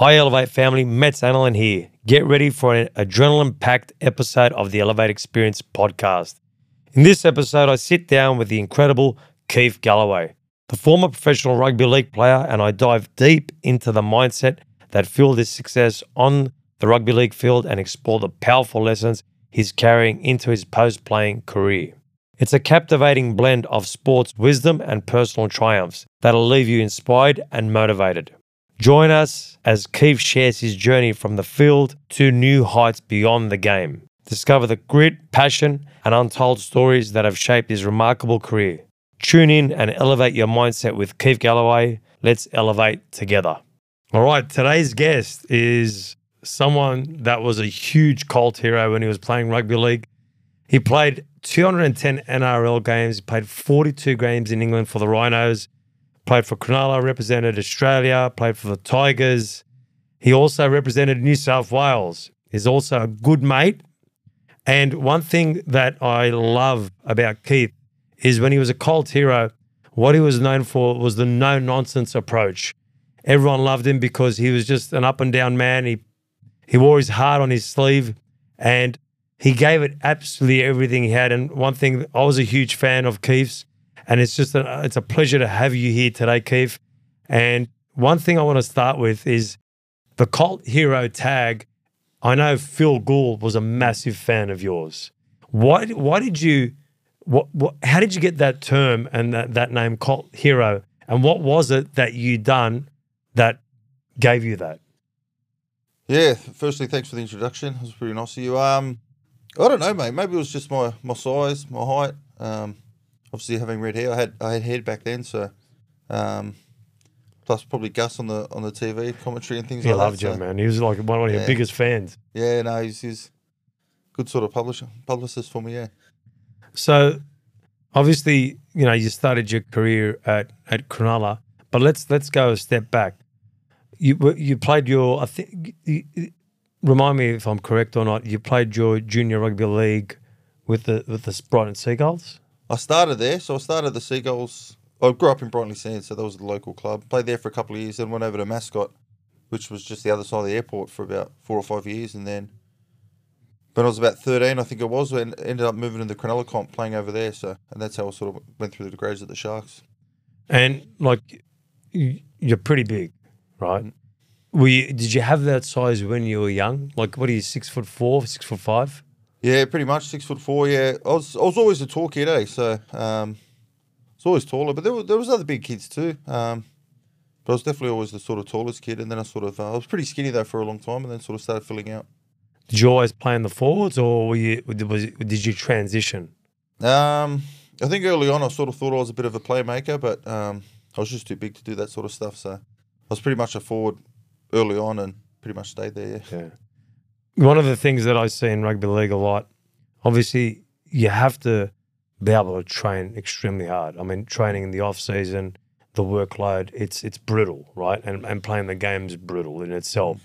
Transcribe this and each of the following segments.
Hi, Elevate family. Mets Analin here. Get ready for an adrenaline packed episode of the Elevate Experience podcast. In this episode, I sit down with the incredible Keith Galloway, the former professional rugby league player, and I dive deep into the mindset that fueled his success on the rugby league field and explore the powerful lessons he's carrying into his post playing career. It's a captivating blend of sports wisdom and personal triumphs that'll leave you inspired and motivated. Join us as Keith shares his journey from the field to new heights beyond the game. Discover the grit, passion, and untold stories that have shaped his remarkable career. Tune in and elevate your mindset with Keith Galloway. Let's elevate together. All right, today's guest is someone that was a huge cult hero when he was playing rugby league. He played 210 NRL games, played 42 games in England for the Rhinos played for Cronulla, represented Australia, played for the Tigers. He also represented New South Wales. He's also a good mate. And one thing that I love about Keith is when he was a cult hero, what he was known for was the no nonsense approach. Everyone loved him because he was just an up and down man. He he wore his heart on his sleeve and he gave it absolutely everything he had. And one thing I was a huge fan of Keith's and it's just a, it's a pleasure to have you here today, Keith. And one thing I want to start with is the cult hero tag. I know Phil Gould was a massive fan of yours. Why why did you what, what how did you get that term and that, that name cult hero? And what was it that you done that gave you that? Yeah, firstly, thanks for the introduction. It was pretty nice of you. Um, I don't know, mate. Maybe it was just my my size, my height. Um, obviously having red hair. I had I had hair back then, so um, plus probably Gus on the on the TV commentary and things he like that. He loved you, so, man. He was like one of your biggest fans. Yeah, no, he's, he's good sort of publisher publicist for me. Yeah. So obviously, you know, you started your career at at Cronulla, but let's let's go a step back. You you played your I think. You, remind me if I'm correct or not. You played your junior rugby league with the with the Brighton Seagulls. I started there. So I started the Seagulls. I grew up in Brighton-Le-Sands, so that was the local club. Played there for a couple of years, then went over to Mascot, which was just the other side of the airport for about four or five years, and then when I was about thirteen, I think it was, and ended up moving to the Cronulla comp, playing over there. So, and that's how I sort of went through the grades at the Sharks. And like, you're pretty big, right? Were you, did you have that size when you were young? Like, what are you, six foot four, six foot five? Yeah, pretty much six foot four. Yeah, I was I was always a tall kid, eh? So um, I was always taller, but there was, there was other big kids too. Um, but I was definitely always the sort of tallest kid, and then I sort of uh, I was pretty skinny though for a long time, and then sort of started filling out. Did you always play in the forwards, or were you was did you transition? Um, I think early on I sort of thought I was a bit of a playmaker, but um, I was just too big to do that sort of stuff. So I was pretty much a forward early on, and pretty much stayed there. Yeah. yeah one of the things that I see in rugby league a lot, obviously, you have to be able to train extremely hard. I mean, training in the off season, the workload, it's it's brutal, right? And and playing the game's brutal in itself.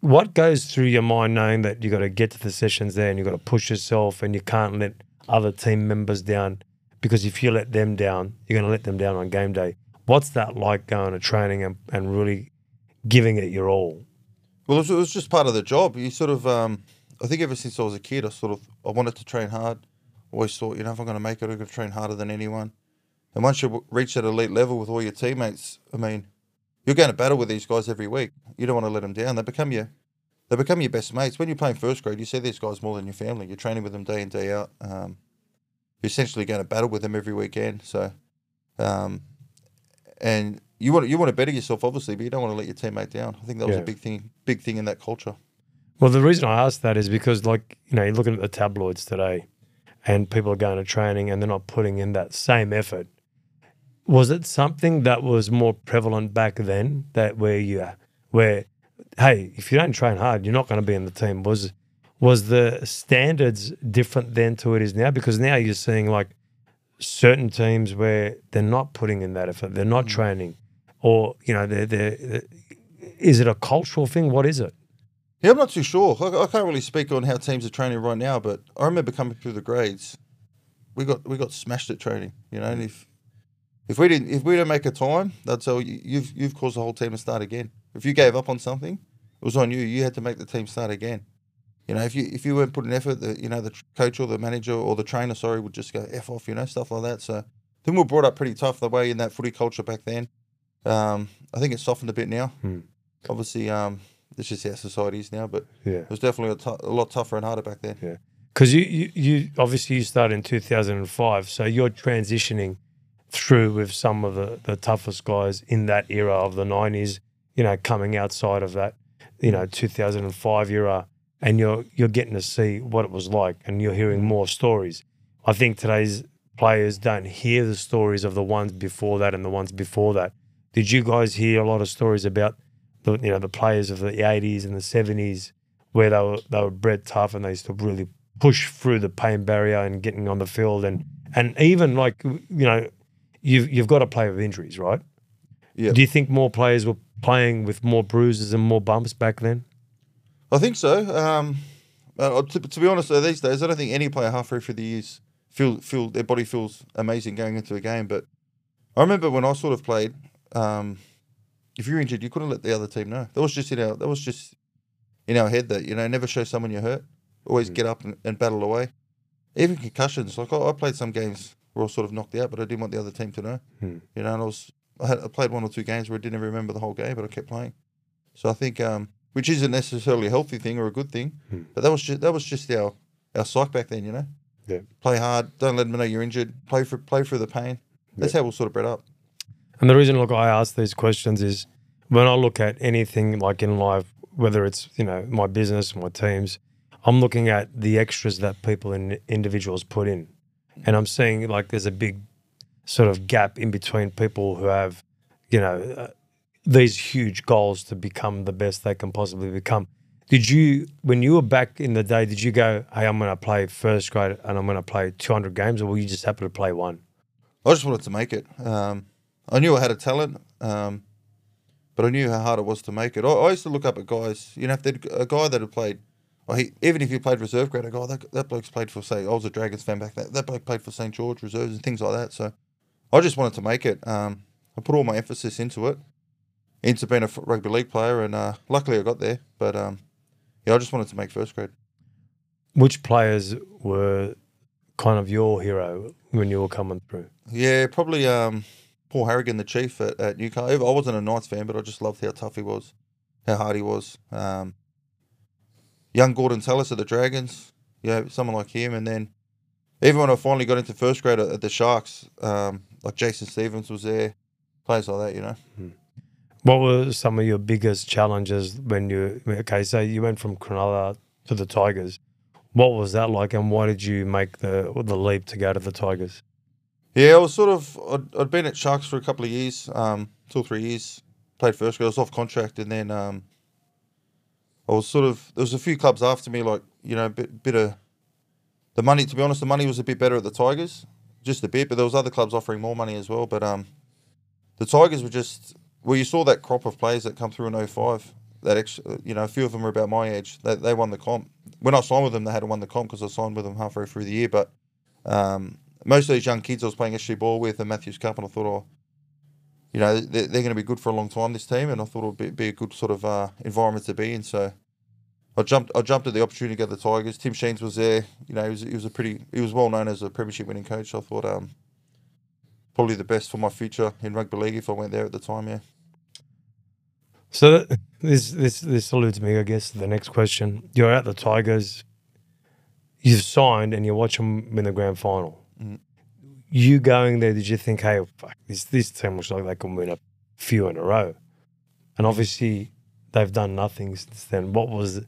What goes through your mind knowing that you got to get to the sessions there and you got to push yourself and you can't let other team members down because if you let them down, you're going to let them down on game day. What's that like going to training and, and really giving it your all? Well, it was, just part of the job. You sort of, um, I think ever since I was a kid, I sort of, I wanted to train hard. Always thought, you know, if I'm going to make it, I'm going to train harder than anyone. And once you reach that elite level with all your teammates, I mean, you're going to battle with these guys every week. You don't want to let them down. They become your, they become your best mates. When you're playing first grade, you see these guys more than your family. You're training with them day in day out. Um, you're essentially going to battle with them every weekend. So, um, and you want you want to better yourself, obviously, but you don't want to let your teammate down. I think that was yeah. a big thing, big thing in that culture. Well, the reason I asked that is because, like, you know, you're looking at the tabloids today, and people are going to training and they're not putting in that same effort. Was it something that was more prevalent back then? That where you, where, hey, if you don't train hard, you're not going to be in the team. Was was the standards different then to it is now? Because now you're seeing like certain teams where they're not putting in that effort, they're not mm. training or you know, they're, they're, is it a cultural thing? What is it? Yeah, I'm not too sure. I, I, can't really speak on how teams are training right now, but I remember coming through the grades, we got we got smashed at training. You know, and if if we didn't if we don't make a time, they'd tell you you've you've caused the whole team to start again. If you gave up on something, it was on you. You had to make the team start again. You know, if you if you weren't putting effort, the you know the coach or the manager or the trainer, sorry, would just go f off. You know, stuff like that. So we were brought up pretty tough the way in that footy culture back then. Um, I think it's softened a bit now. Hmm. Obviously, um, it's just how society is now, but Yeah. it was definitely a lot tougher and harder back then. Yeah, Because you, you, you obviously you started in 2005, so you're transitioning through with some of the, the toughest guys in that era of the 90s, you know, coming outside of that, you know, 2005 era, and you're you're getting to see what it was like, and you're hearing more stories. I think today's players don't hear the stories of the ones before that and the ones before that. Did you guys hear a lot of stories about the you know the players of the 80s and the 70s where they were they were bred tough and they used to really push through the pain barrier and getting on the field and and even like you know you've you've got to play with injuries, right? Yeah. Do you think more players were playing with more bruises and more bumps back then? I think so. Um, uh, to, to be honest, though, these days I don't think any player halfway through the years feel feel their body feels amazing going into a game. But I remember when I sort of played, um, if you're injured, you couldn't let the other team know. That was just in our that was just in our head that you know never show someone you're hurt. Always Mm. get up and, and battle away. Even concussions, like I, I played some games where I was sort of knocked out, but I didn't want the other team to know. Hmm. You know, and I was I, had, I played one or two games where I didn't even remember the whole game, but I kept playing. So I think, um, which isn't necessarily a healthy thing or a good thing, Hmm. but that was just that was just our our psyche back then. You know, Yeah. play hard, don't let them know you're injured, play for play through the pain. That's how we're sort of bred up. And the reason look I ask these questions is when I look at anything like in life, whether it's you know my business, my teams, I'm looking at the extras that people and individuals put in, and I'm seeing like there's a big sort of gap in between people who have, you know, uh, these huge goals to become the best they can possibly become. Did you, when you were back in the day, did you go, hey, I'm going to play first grade and I'm going to play 200 games, or were you just happy to play one? I just wanted to make it. Um, I knew I had a talent, um, but I knew how hard it was to make it. I, I used to look up at guys. You know, if they'd- a guy that had played, or he, even if he played reserve grade, I go, oh, that, that bloke's played for, say, I was a Dragons fan back then. That bloke played for St. George reserves and things like that. So I just wanted to make it. Um, I put all my emphasis into it, into being a rugby league player, and uh, luckily I got there. But um, yeah, I just wanted to make first grade. Which players were kind of your hero when you were coming through? Yeah, probably um, Paul Harragon, the chief at, at Newcastle. I wasn't a Knights fan, but I just loved how tough he was, how hard he was. Um, young Gorden Tallis at the Dragons, yeah, someone like him. And then even when I finally got into first grade at, the Sharks, um, like Jason Stevens was there, players like that, you know. What were some of your biggest challenges when you, okay, so you went from Cronulla to the Tigers. What was that like and why did you make the the leap to go to the Tigers? Yeah, I was sort of, I'd, I'd been at Sharks for a couple of years, um, two or three years, played first grade, I was off contract, and then um, I was sort of, there was a few clubs after me, like, you know, bit, bit of, the money, to be honest, the money was a bit better at the Tigers, just a bit, but there was other clubs offering more money as well, but um, the Tigers were just, well, you saw that crop of players that come through in 05, that extra, you know, a few of them were about my age, they, they won the comp. When I signed with them, they hadn't won the comp because I signed with them halfway through the year, but um, most of these young kids I was playing SG ball with and Matthews Cup, and I thought, oh, you know, they're, they're going to be good for a long time, this team, and I thought it would be, be a good sort of uh, environment to be in. So I jumped, I jumped at the opportunity to go to the Tigers. Tim Sheens was there. You know, he was, he was a pretty, he was well known as a premiership winning coach. I thought, um, probably the best for my future in rugby league if I went there at the time. Yeah. So this this this alludes me, I guess, to the next question. You're at the Tigers. You've signed, and you watch them in the grand final. Mm. You going there? Did you think, hey, fuck, this this team looks like they can win a few in a row? And obviously, they've done nothing since then. What was?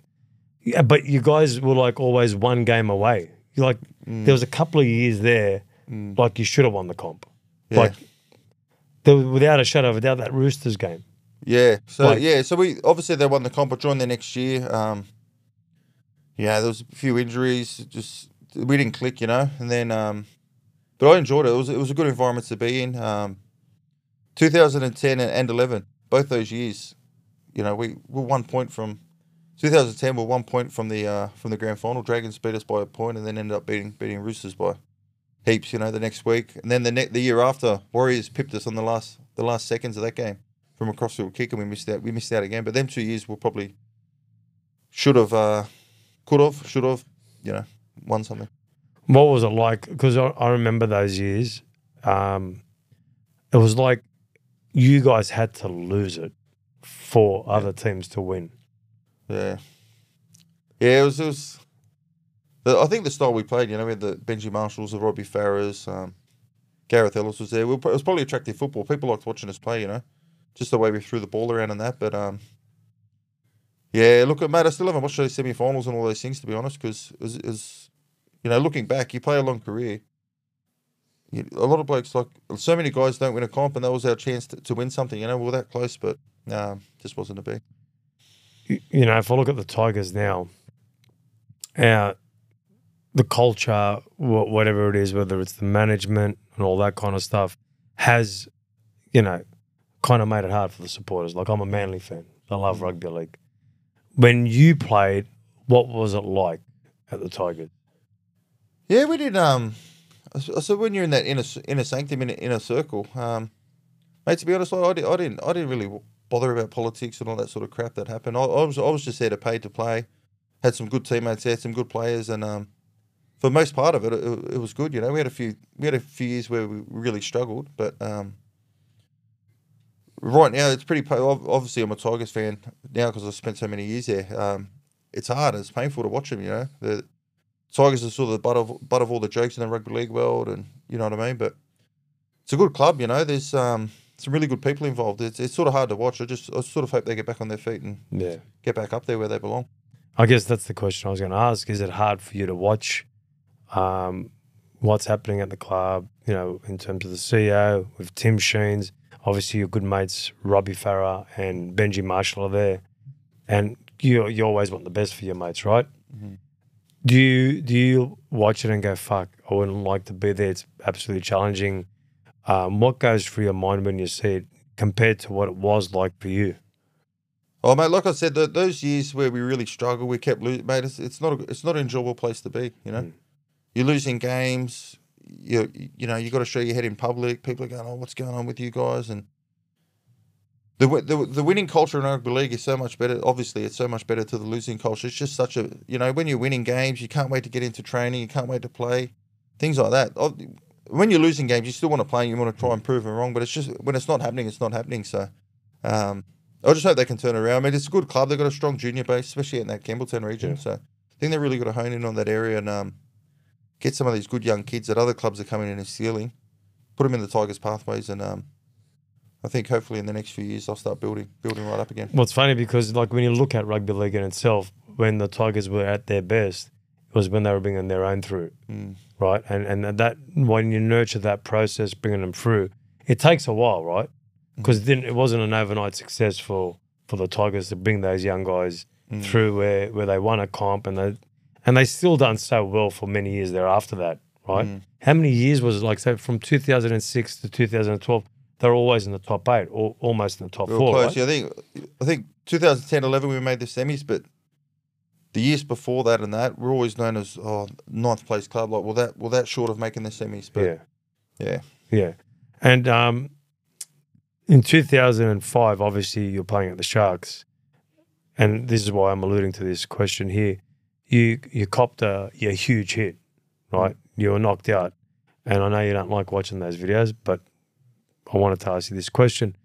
Yeah, but you guys were like always one game away. You like there was a couple of years there, Mm. like you should have won the comp. Yeah. Like there, was- without a shadow of a doubt, that Roosters game. Yeah. So Like- yeah. So we obviously they won the comp. I joined the next year. Um, yeah, there was a few injuries. Just we didn't click, you know. And then, um, but I enjoyed it. It was it was a good environment to be in. Um, 2010 and, and 11, both those years, you know, we were one point from 2010. We're one point from the uh, from the grand final. Dragons beat us by a point, and then ended up beating beating Roosters by heaps. You know, the next week, and then the ne- the year after, Warriors pipped us on the last the last seconds of that game from a crossfield kick, and we missed out. We missed out again. But them two years were probably should have, uh, could have, should have, you know, won something. What was it like? Because I, I remember those years. Um, it was like you guys had to lose it for other teams to win. Yeah, yeah. It was. It was. The, I think the style we played. You know, we had the Benji Marshalls, the Robbie Farahs, um, Gareth Ellis was there. We, it was probably attractive football. People liked watching us play. You know, just the way we threw the ball around and that. But um, yeah. Look, mate, I still haven't watched those semi-finals and all those things to be honest. Because as, as you know, looking back, you play a long career. You, a lot of blokes like so many guys don't win a comp, and that was our chance to, to win something. You know, we were that close, but um, just wasn't to be. You, you know, if I look at the Tigers now, uh, the culture, whatever it is, whether it's the management and all that kind of stuff, has, you know, kind of made it hard for the supporters. Like I'm a Manly fan. I love rugby league. When you played, what was it like at the Tigers? Yeah, we did. Um, so when you're in that inner inner sanctum, in inner circle, um, mate. To be honest, I, I, did, I didn't. I didn't really bother about politics and all that sort of crap that happened. I, I was I was just there to pay to play. Had some good teammates there, some good players, and um, for most part of it, it, it was good. You know, we had a few we had a few years where we really struggled, but um, right now it's pretty. Obviously, I'm a Tigers fan now because I've spent so many years there. Um, it's hard. It's painful to watch them. You know, the Tigers are sort of the butt of butt of all the jokes in the rugby league world, and you know what I mean. But it's a good club. You know, there's um, some really good people involved. It's, it's sort of hard to watch. I just I sort of hope they get back on their feet and Yeah. get back up there where they belong. I guess that's the question I was going to ask. Is it hard for you to watch um, what's happening at the club, you know, in terms of the CEO with Tim Sheens? Obviously, your good mates, Robbie Farah and Benji Marshall, are there. And you, you always want the best for your mates, right? Mhm. Do you do you watch it and go, fuck, I wouldn't like to be there. It's absolutely challenging. Um, what goes through your mind when you see it compared to what it was like for you? Oh mate, like I said, th those years where we really struggled, we kept losing. Mate, it's, it's not a, it's not an enjoyable place to be. You know, Mm. you're losing games. You you know you got to show your head in public. People are going, oh, what's going on with you guys? And the the the winning culture in rugby league is so much better. Obviously, it's so much better to the losing culture. It's just such a you know when you're winning games, you can't wait to get into training. You can't wait to play, things like that. When you're losing games, you still want to play. and You want to try and prove them wrong, but it's just when it's not happening, it's not happening. So. Um, I just hope they can turn around. I mean, it's a good club. They've got a strong junior base, especially in that Campbelltown region. Yeah. So I think they're really got to hone in on that area and um, get some of these good young kids that other clubs are coming in and stealing, put them in the Tigers' pathways, and um, I think hopefully in the next few years they'll start building building right up again. Well, it's funny because like when you look at rugby league in itself, when the Tigers were at their best, it was when they were bringing their own through, Mm. right? And and that when you nurture that process, bringing them through, it takes a while, right? Because it didn't it wasn't an overnight success for for the Tigers to bring those young guys Mm. through where where they won a comp and they and they still done so well for many years thereafter that, right? Mm. How many years was it like? So from 2006 to 2012, they're always in the top eight, or almost in the top We four, close. right? Yeah, I think I think 2010, 11 we made the semis, but the years before that and that we're always known as oh ninth place club. Like well that well that short of making the semis, but yeah. yeah. Yeah. And um, in 2005, obviously, you're playing at the Sharks. And this is why I'm alluding to this question here. You you copped a, a huge hit, right? You were knocked out. And I know you don't like watching those videos, but I wanted to ask you this question.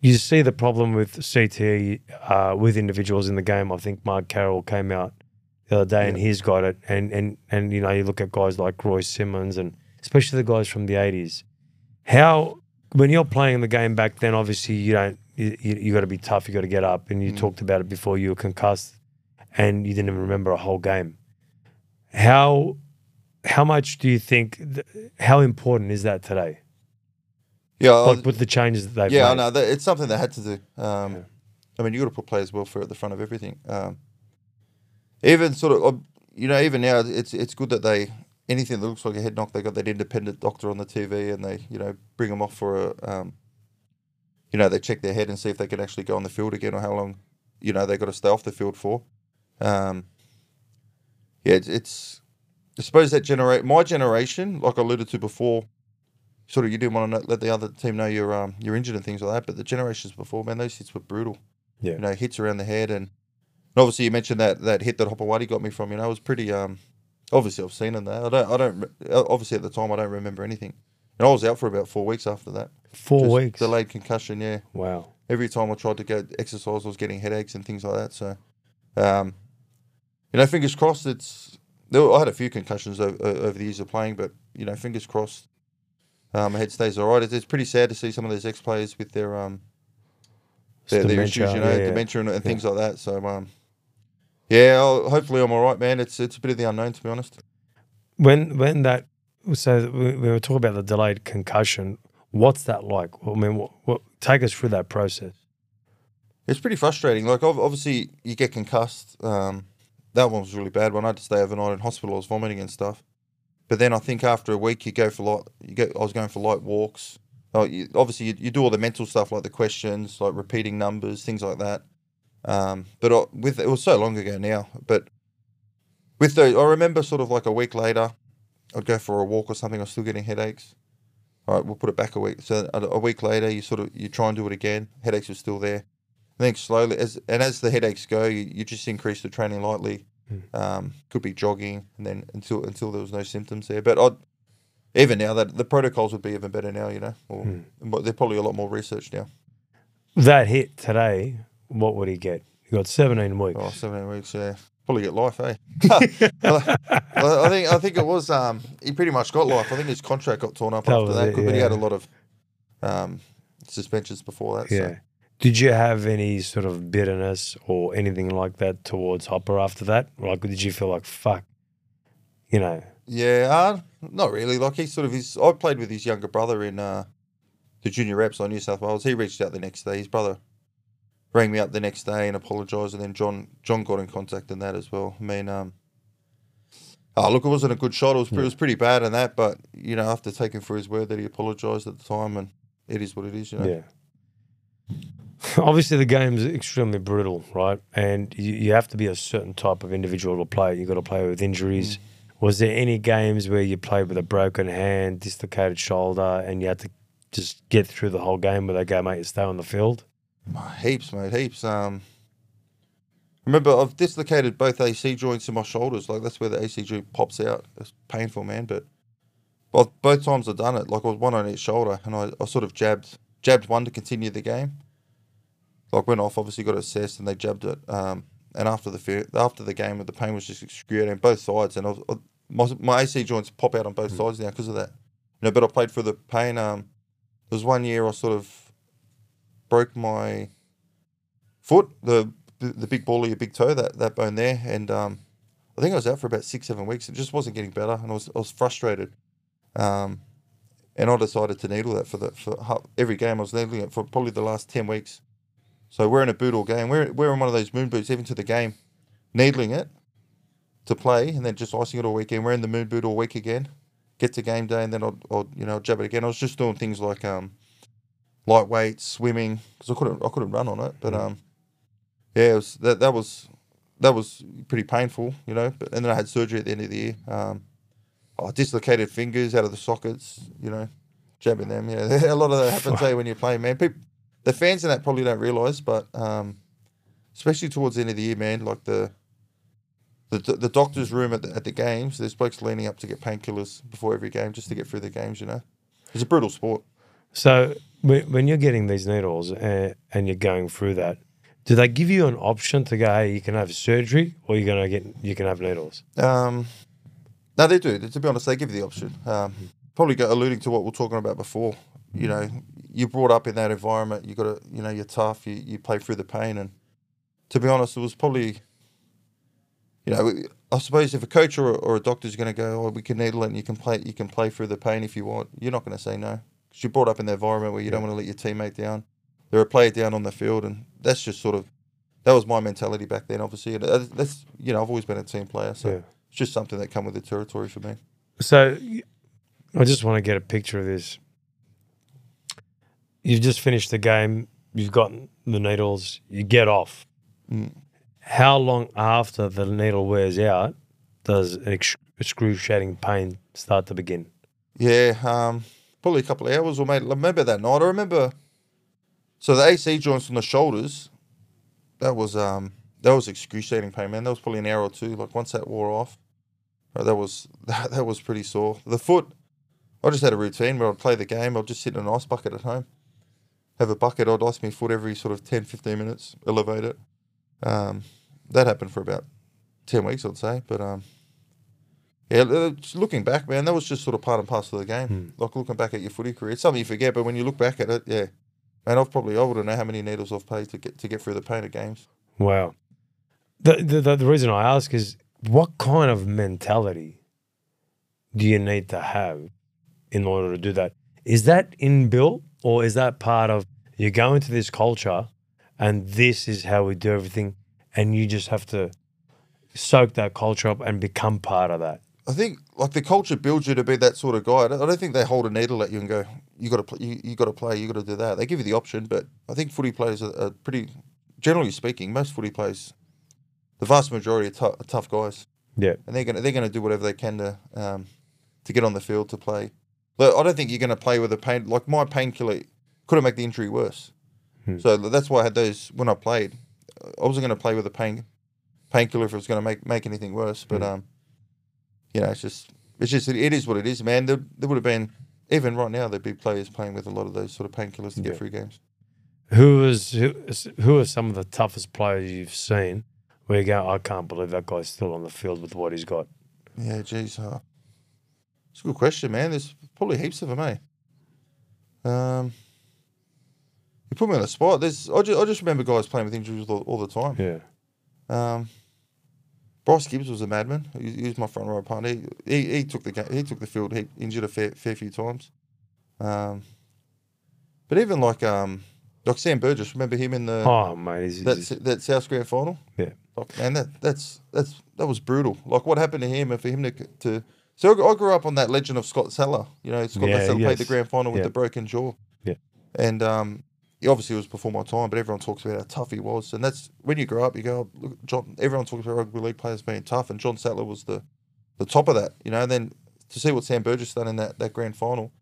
You see the problem with CTE uh, with individuals in the game. I think Mark Carroll came out the other day and he's got it. And, and, and, you know, you look at guys like Royce Simmons and especially the guys from the 80s. How, when you're playing the game back then, obviously you don't, you, you, got to be tough, you got to get up. And you Mm. talked about it before you were concussed and you didn't even remember a whole game. How, how much do you think, th- how important is that today? Yeah, Like with the changes that they've yeah, I made? know that it's something they had to do. Um, Yeah. I mean, you got to put players welfare at the front of everything. Um, even sort of, you know, even now, it's it's good that they anything that looks like a head knock, they got that independent doctor on the TV, and they you know bring them off for a, um, you know, they check their head and see if they can actually go on the field again or how long, you know, they got to stay off the field for. Um, yeah, it's, it's I suppose that generate my generation, like I alluded to before, sort of you didn't want to let the other team know you're um you're injured and things like that. But the generations before, man, those hits were brutal. Yeah. You know, hits around the head, and, and obviously you mentioned that that hit that Hopoate got me from. You know, it was pretty um. Obviously, I've seen in that. I don't. I don't. Obviously, at the time, I don't remember anything. And I was out for about four weeks after that. Four Just weeks. Delayed concussion. Yeah. Wow. Every time I tried to go exercise, I was getting headaches and things like that. So, um, you know, fingers crossed. It's. Were, I had a few concussions over, over the years of playing, but you know, fingers crossed. Um, my head stays all right. It's, it's pretty sad to see some of those ex players with their um their, their issues, you know, yeah, yeah. dementia and, and things like that. So, um, yeah, I'll, hopefully I'm all right, man. It's it's a bit of the unknown, to be honest. When when that so we we were talking about the delayed concussion. What's that like? I mean, what, what take us through that process? It's pretty frustrating. Like, obviously, you get concussed. Um, that one was really bad. When I had to stay overnight in hospital, I was vomiting and stuff. But then I think after a week, you go for light. You go. I was going for light walks. Oh, you, obviously, you, you do all the mental stuff like the questions, like repeating numbers, things like that. Um, but I, with it was so long ago now. But with the, I remember sort of like a week later, I'd go for a walk or something. I was still getting headaches. All right, we'll put it back a week. So a, a week later, you sort of you try and do it again. Headaches are still there. I think slowly, as and as the headaches go, you, you just increase the training lightly. Um, could be jogging, and then until until there was no symptoms there. But I'd, even now, that the protocols would be even better now. You know, or but they're probably a lot more research now. That hit today. What would he get? He got 17 weeks. Oh, 17 weeks, yeah. Probably get life, eh? I, think I think it was um he pretty much got life. I think his contract got torn up That after that, it, but he had a lot of um suspensions before that. So. Yeah. Did you have any sort of bitterness or anything like that towards Hopper after that? Like, did you feel like fuck? You know, Yeah, uh, not really. Like he sort of his. I played with his younger brother in uh, the junior reps on New South Wales. He reached out the next day. His brother rang me up the next day and apologised, and then John John got in contact in that as well. I mean, um, oh look, it wasn't a good shot. It was, it was pretty bad in that, but you know, after taking for his word that he apologised at the time, and it is what it is. You know. yeah. Obviously, the game's extremely brutal, right? And you, you have to be a certain type of individual to play. You've got to play with injuries. Was there any games where you played with a broken hand, dislocated shoulder, and you had to just get through the whole game where they go, mate, you stay on the field? Heaps, mate, heaps. Um, remember, I've dislocated both AC joints in my shoulders. Like that's where the AC joint pops out. It's painful, man. But both both times I've done it, like I was one on each shoulder, and I, I sort of jabbed jabbed one to continue the game. Like went off, obviously got assessed, and they jabbed it. Um, and after the fe- after the game, the pain was just excruciating both sides, and I was, I, my my AC joints pop out on both sides now because of that. You know, but I played for the pain. Um, there was one year I sort of broke my foot, the the, the big ball of your big toe, that, that bone there, and um, I think I was out for about six, seven weeks. It just wasn't getting better, and I was I was frustrated. Um, and I decided to needle that for the for every game. I was needling it for probably the last ten weeks. So we're in a boot all game. We're we're in one of those moon boots, even to the game, needling it to play, and then just icing it all weekend. We're in the moon boot all week again. Get to game day, and then I'll, I'll you know jab it again. I was just doing things like um, lightweight, swimming, because I couldn't I couldn't run on it. But um, yeah, it was that that was that was pretty painful, you know. But and then I had surgery at the end of the year. Um, I dislocated fingers out of the sockets, you know, jabbing them. Yeah, a lot of that happens eh, when you're playing, man. People, the fans in that probably don't realise, but um, especially towards the end of the year, man, like the the, the doctor's room at the, at the games, there's blokes leaning up to get painkillers before every game just to get through the games, you know. It's a brutal sport. So when, when you're getting these needles and, and you're going through that, do they give you an option to go, hey, you can have surgery or you're gonna get you can have needles? Um, no, they do. To be honest, they give you the option. Um, probably alluding to what we are talking about before. You know, you're brought up in that environment. You got to, you know, you're tough. You, you play through the pain, and to be honest, it was probably, you know, I suppose if a coach or, or a doctor is going to go, oh, we can needle it, and you can play, you can play through the pain if you want. You're not going to say no because you're brought up in the environment where you don't want to let your teammate down. They're a player down on the field, and that's just sort of that was my mentality back then. Obviously, and that's you know I've always been a team player, so Yeah. it's just something that come with the territory for me. So I just want to get a picture of this. You've just finished the game. You've gotten the needles. You get off. Mm. How long after the needle wears out does an excruciating pain start to begin? Yeah, um, probably a couple of hours or maybe remember that night. I remember. So the AC joints on the shoulders, that was um that was excruciating pain, man. That was probably an hour or two. Like once that wore off, right, that was that, that was pretty sore. The foot, I just had a routine where I'd play the game. I'd just sit in an ice bucket at home, have a bucket. I'd ice my foot every sort of 10, 15 minutes, elevate it. Um, that happened for about ten weeks, I'd say. But um, yeah, looking back, man, that was just sort of part and parcel of the game. Like looking back at your footy career, it's something you forget, but when you look back at it, yeah, man, I've probably I wouldn't know how many needles I've paid to get to get through the pain of games. Wow. The the the reason I ask is what kind of mentality do you need to have in order to do that? Is that inbuilt or is that part of you go into this culture and this is how we do everything and you just have to soak that culture up and become part of that? I think like the culture builds you to be that sort of guy. I don't think they hold a needle at you and go, "You got to play. You, you got to play. You got to do that." They give you the option, but I think footy players are, are pretty, generally speaking, most footy players, the vast majority are, tou- are tough guys, Yeah. and they're gonna they're gonna do whatever they can to um, to get on the field to play. But I don't think you're gonna play with a pain like my painkiller could have made the injury worse. Hmm. So that's why I had those when I played. I wasn't gonna play with a pain painkiller if it was gonna make make anything worse. But Hmm. um, you know, it's just it's just it is what it is, man. There, there would have been even right now there'd be players playing with a lot of those sort of painkillers to Yeah. get through games. Who is who, is- who are some of the toughest players you've seen where you go, I can't believe that guy's still on the field with what he's got? Yeah, geez, uh, it's a good question, man. There's probably heaps of them, eh? Um, you put me on the spot. There's I just, I just remember guys playing with injuries all, all the time. Yeah. Um, Bryce Gibbs was a madman. He, he was my front row partner. He, he, he took the he took the field. He injured a fair, fair few times. Um, but even like um, like Sam Burgess, remember him in the Oh, mate. He's, that he's- that South Grand final? Yeah. Like, man, that that's that's that was brutal. Like what happened to him and for him to to. So I, grew up on that legend of Scott Sattler. You know, Scott Yeah, Sattler played the grand final with Yeah. the broken jaw. Yeah. And um, he obviously was before my time, but everyone talks about how tough he was. And that's when you grow up, you go, oh, look, John. Everyone talks about rugby league players being tough, and John Sattler was the the top of that. You know, and then to see what Sam Burgess done in that, that grand final,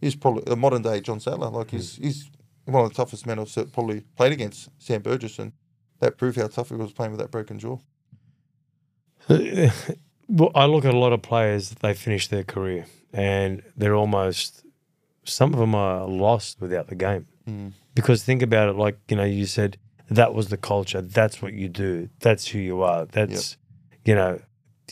he's probably a modern day John Sattler. Like he's he's one of the toughest men I've probably played against, Sam Burgess, and that proved how tough he was playing with that broken jaw. well, I look at a lot of players, they finish their career and they're almost, some of them are lost without the game. Mm. Because think about it, like, you know, you said that was the culture. That's what you do. That's who you are. That's, you know,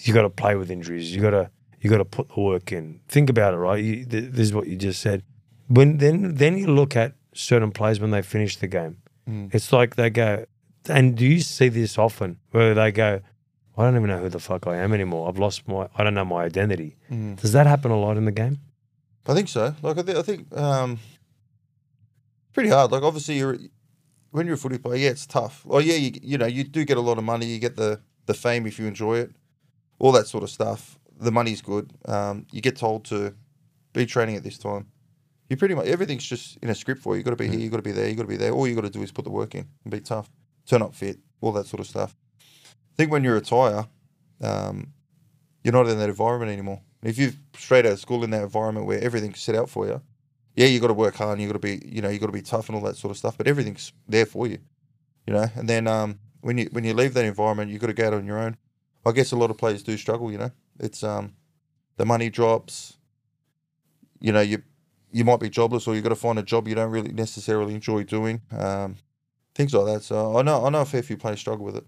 you got to play with injuries. You got to, you got to put the work in. Think about it, right? You, th- this is what you just said. When then, then you look at certain players when they finish the game. Mm. It's like they go, and do you see this often where they go, I don't even know who the fuck I am anymore. I've lost my, I don't know my identity. Mm. Does that happen a lot in the game? I think so. Like I, th- I think um, pretty hard. Like obviously you're when you're a footy player, yeah, it's tough. Oh yeah, you you know you do get a lot of money. You get the the fame if you enjoy it, all that sort of stuff. The money's good. Um, you get told to be training at this time. You pretty much everything's just in a script for you. You got to be here. You got to be there. You got to be there. All you got to do is put the work in and be tough. Turn up fit. All that sort of stuff. I think when you retire, um, you're not in that environment anymore. If you're straight out of school in that environment where everything's set out for you, yeah, you got to work hard and you got to be, you know, you got to be tough and all that sort of stuff. But everything's there for you, you know. And then um, when you when you leave that environment, you got to go out on your own. I guess a lot of players do struggle. You know, it's um, the money drops. You know, you you might be jobless or you got to find a job you don't really necessarily enjoy doing. Um, things like that. So I know I know a fair few players struggle with it.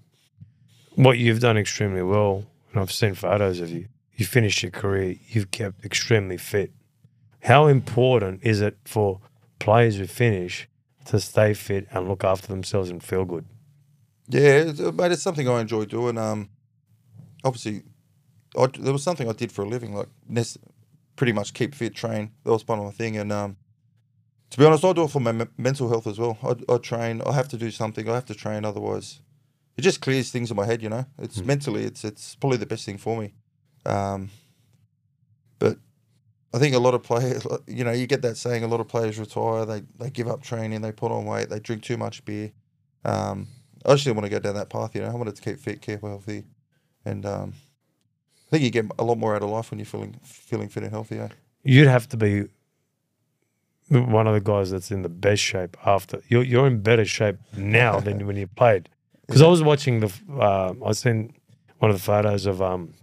What you've done extremely well, and I've seen photos of you. You finished your career. You've kept extremely fit. How important is it for players who finish to stay fit and look after themselves and feel good? Yeah, uh, mate, it's something I enjoy doing. Um, obviously, I, there was something I did for a living, like pretty much keep fit, train. That was part of my thing. And um, to be honest, I do it for my me- mental health as well. I, I train. I have to do something. I have to train. Otherwise, it just clears things in my head. You know, it's Mm. mentally, it's it's probably the best thing for me. Um, but I think a lot of players, you know, you get that saying. A lot of players retire. They they give up training. They put on weight. They drink too much beer. Um, I just didn't want to go down that path. You know, I wanted to keep fit, keep healthy, and um, I think you get a lot more out of life when you're feeling feeling fit and healthy. Eh? You'd have to be one of the guys that's in the best shape after you're you're in better shape now than when you played. Because I was watching the uh, I seen one of the photos of um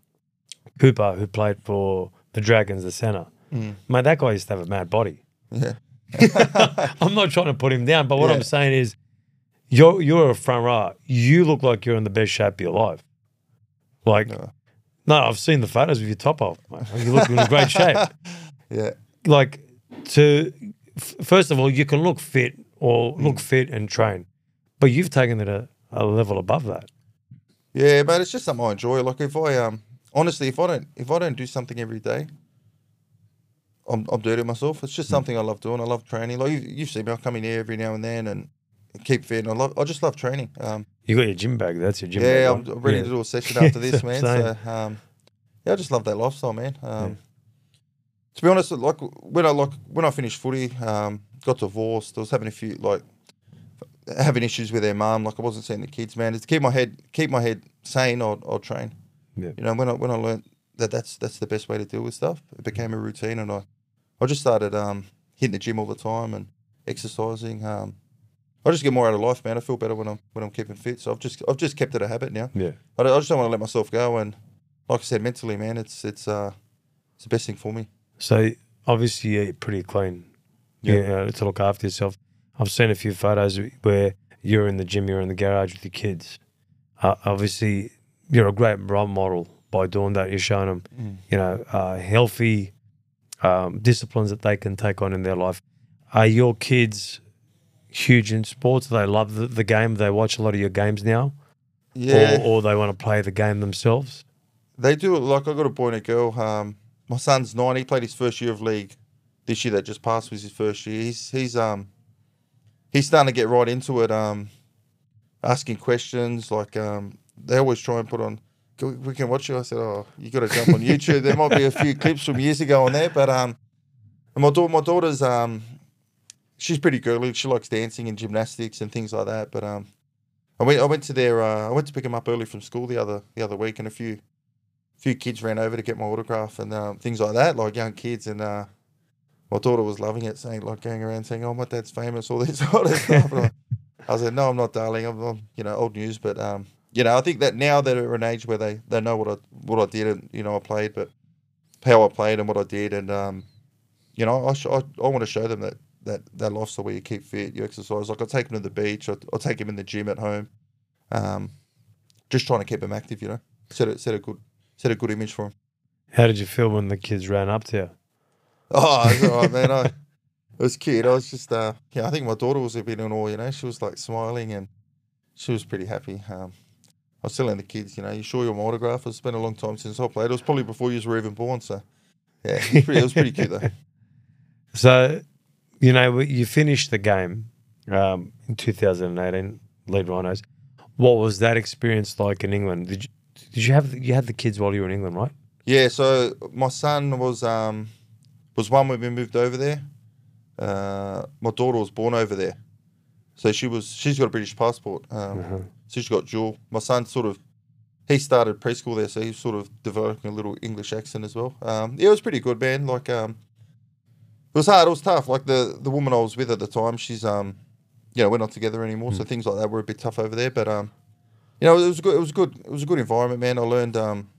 Cooper who played for the Dragons, the center. Mm. Mate, that guy used to have a mad body. Yeah. I'm not trying to put him down, but what Yeah. I'm saying is, you're you're a front row. You look like you're in the best shape of your life. Like, No. no, I've seen the photos of your top off. mate. You look in great shape. Yeah. Like, to f- first of all, you can look fit or look fit and train, but you've taken it a, a level above that. Yeah, but it's just something I enjoy. Like if I um honestly, if I don't if I don't do something every day, I'm I'm dirty myself. It's just something I love doing. I love training. Like you, you've seen me, I come in here every now and then and keep fit. And I love I just love training. Um, You got your gym bag. That's your gym bag. yeah, right? I'm ready Yeah. to do a session after this, man. So um, yeah, I just love that lifestyle, man. Um, To be honest, like when I like when I finished footy, um, got divorced. I was having a few like having issues with their mum. Like I wasn't seeing the kids, man. To keep my head keep my head sane, I'd, I'd train. Yeah. You know, when I when I learned that that's that's the best way to deal with stuff, it became a routine, and I I just started um, hitting the gym all the time and exercising. Um, I just get more out of life, man. I feel better when I'm when I'm keeping fit. So I've just I've just kept it a habit now. Yeah. I, I just don't want to let myself go. And like I said, mentally, man, it's it's uh it's the best thing for me. So obviously you eat pretty clean. Yeah. You know, to look after yourself. I've seen a few photos where you're in the gym, you're in the garage with your kids. Uh, obviously, you're a great role model by doing that. You're showing them, Mm. you know, uh, healthy um, disciplines that they can take on in their life. Are your kids huge in sports? Do they love the, the game? They watch a lot of your games now? Yeah, Or, or they want to play the game themselves? they do. it Like I got a boy and a girl. Um, my son's nine. He played his first year of league. This year that just passed was his first year. He's he's um he's starting to get right into it. Um, asking questions like um they always try and put on. "Can we- We can watch you. I said, "Oh, you got to jump on YouTube. There might be a few clips from years ago on there, but um, and my daughter, my daughter's um, she's pretty girly. She likes dancing and gymnastics and things like that. But um, I went I went to their uh, I went to pick them up early from school the other the other week, and a few few kids ran over to get my autograph and um, things like that, like young kids. And uh, my daughter was loving it, saying like going around saying, "Oh, my dad's famous," all this sort of stuff. I, I like, "No, I'm not, darling. I'm, I'm you know old news." But um, you know, I think that now they're an age where they, they know what I what I did and you know I played, but how I played and what I did, and um, you know, I sh- I, I want to show them that that that lifestyle where you keep fit, you exercise. Like I take them to the beach, I, I take them in the gym at home, um, just trying to keep them active. You know, set a set a good set a good image for them. How did you feel when the kids ran up to you? Oh, it's all right, man. I, it was cute. I was just, uh, yeah, I think my daughter was a bit in awe, you know. She was like smiling and she was pretty happy. Um, I was telling the kids, you know, you sure you're my autograph? It's been a long time since I played. It was probably before you were even born. So, yeah, it was pretty, it was pretty cute, though. So, you know, you finished the game um, in 2018, Leeds Rhinos. What was that experience like in England? Did you, did you have you had the kids while you were in England, right? Yeah, so my son was um, was one when we moved over there. Uh, my daughter was born over there, so she was she's got a British passport. Um, Uh-huh. So she's got dual. My son sort of he started preschool there, so he's sort of developing a little English accent as well. Um, yeah, it was pretty good, man. Like um, it was hard. It was tough. Like the the woman I was with at the time, she's um, you know, we're not together anymore, so things like that were a bit tough over there. But um, you know, it was good. It was good. It was a good environment, man. I learned um,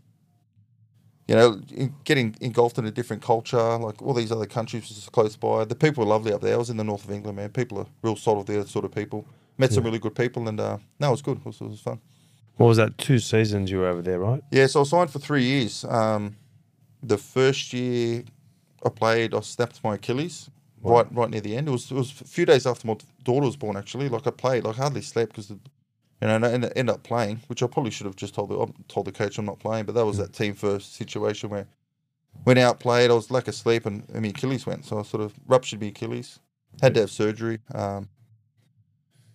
you know, in, getting engulfed in a different culture, like all these other countries was close by. The people were lovely up there. I was in the north of England, man. People are real solid there, sort of people. Met some really good people, and uh, no, it was good. It was, it was fun. What was that? Two seasons you were over there, right? Yeah, so I signed for three years. Um, the first year I played, I snapped my Achilles Wow. right right near the end. It was it was a few days after my daughter was born. Actually, like I played, like I hardly slept because, you know, and I ended ended up playing, which I probably should have just told the told the coach I'm not playing. But that was that team first situation where went out played. I was lack of sleep, and, and my Achilles went, so I sort of ruptured my Achilles. Had to have surgery. Um,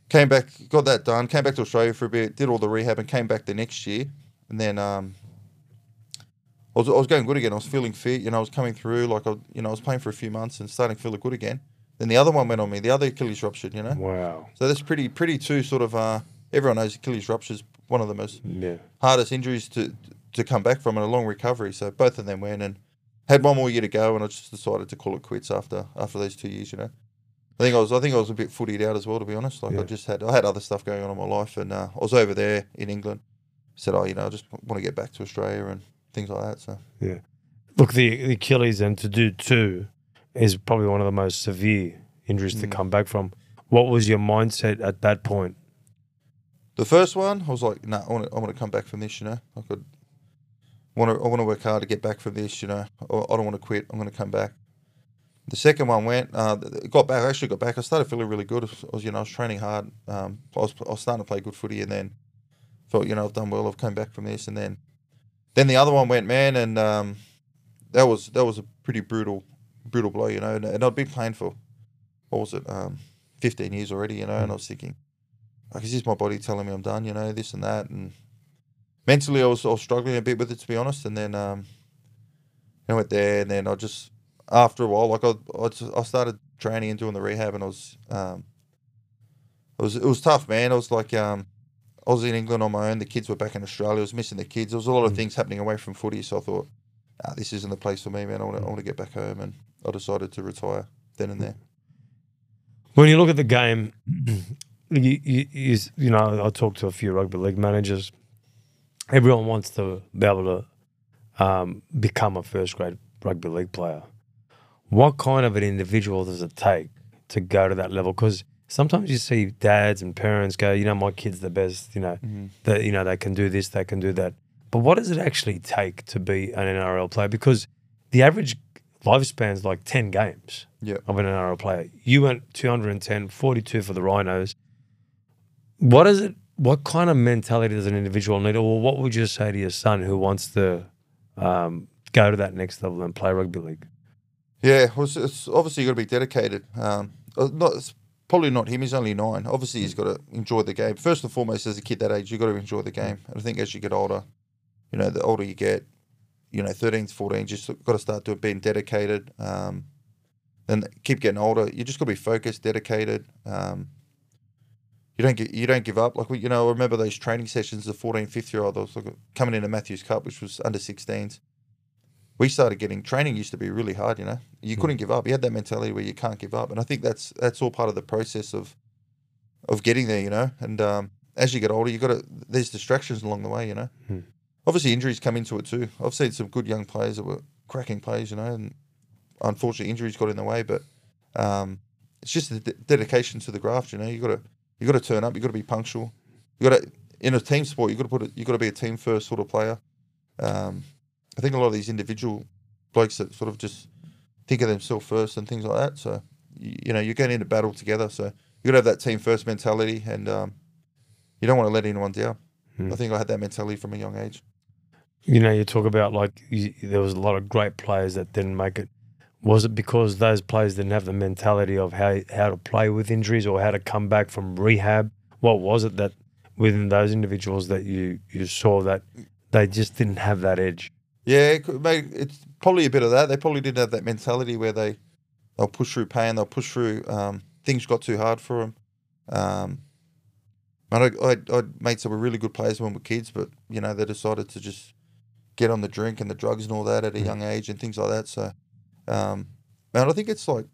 came back, got that done. Came back to Australia for a bit, did all the rehab, and came back the next year. And then um, I was, I was going good again. I was feeling fit. You know, I was coming through. Like I, you know, I was playing for a few months and starting to feel good again. Then the other one went on me. The other Achilles ruptured. You know, Wow. so that's pretty, pretty too sort of. Uh, everyone knows Achilles rupture is one of the most Yeah. hardest injuries to to come back from and a long recovery. So both of them went and had one more year to go, and I just decided to call it quits after after those two years. You know, I think I was I think I was a bit footied out as well, to be honest. Like Yeah. I just had I had other stuff going on in my life, and uh, I was over there in England. Said, oh, you know, I just want to get back to Australia and things like that. So yeah, Look, the, the Achilles and to do two is probably one of the most severe injuries to Mm. come back from. What was your mindset at that point? The first one, I was like, no, nah, I want to I want to come back from this. You know, I could want to I want to work hard to get back from this. You know, I, I don't want to quit. I'm going to come back. The second one went, uh, got back. I actually got back. I started feeling really good. I was, you know, I was training hard. Um, I was, I was starting to play good footy, and then thought, you know, I've done well. I've come back from this, and then, then the other one went, man, and um, that was that was a pretty brutal, brutal blow, you know. And, and I'd been playing for, what was it, um, 15 years already, you know. And I was thinking, like, is this my body telling me I'm done, you know, this and that, and mentally I was, I was struggling a bit with it, to be honest. And then um, I went there, and then I just after a while, like I, I, just- I started training and doing the rehab, and I was, um, it was, it was tough, man. I was like, um, I was in England on my own. The kids were back in Australia. I was missing the kids. There was a lot of Mm. things happening away from footy, so I thought, ah, this isn't the place for me, man. I want to, I want to get back home, and I decided to retire then and there. When you look at the game, you, you, you, you know, I talked to a few rugby league managers. Everyone wants to be able to um, become a first grade rugby league player. What kind of an individual does it take to go to that level? Because sometimes you see dads and parents go, you know, my kid's the best, you know, that you know they can do this, they can do that. But what does it actually take to be an NRL player? Because the average lifespan is like ten games Yeah. of an NRL player. You went 210, 42 for the Rhinos. What is it? What kind of mentality does an individual need, or what would you say to your son who wants to um, go to that next level and play rugby league? Yeah, well, it's, it's obviously you got to be dedicated. Um, uh, not probably not him. He's only nine. Obviously, he's got to enjoy the game. First and foremost, as a kid that age, you've got to enjoy the game. And I think as you get older, you know, the older you get, you know, 13, 14, just got to start doing being dedicated. Um, then keep getting older. You just got to be focused, dedicated. Um, you don't get, you don't give up. Like we, you know, I remember those training sessions. The 14, 15 year old, I was coming into Matthews Cup, which was under 16s we started getting training used to be really hard you know? You couldn't give up. You had that mentality where you can't give up and i think that's that's all part of the process of of getting there you know? And um, as you get older you got to there's distractions along the way you know? Hmm. obviously injuries come into it too. I've seen some good young players that were cracking players you know and unfortunately injuries got in the way but um, it's just the de- dedication to the graft you know? You got to you got to turn up you got to be punctual you got to in a team sport you got to put it you got to be a team first sort of player um, I think a lot of these individual blokes that sort of just think of themselves first and things like that. So, you, you know, you're going into battle together. So you got to have that team first mentality, and um, you don't want to let anyone down. Hmm. I think I had that mentality from a young age. You know, you talk about like you, there was a lot of great players that didn't make it. Was it because those players didn't have the mentality of how how to play with injuries or how to come back from rehab? What was it that within those individuals that you you saw that they just didn't have that edge? Yeah, it's probably a bit of that. They probably didn't have that mentality where they they'll push through pain, they'll push through um, things got too hard for them. Um, I, I, I mates that were really good players when we were kids, but you know they decided to just get on the drink and the drugs and all that at a Mm. young age and things like that. So, um, man, I think it's like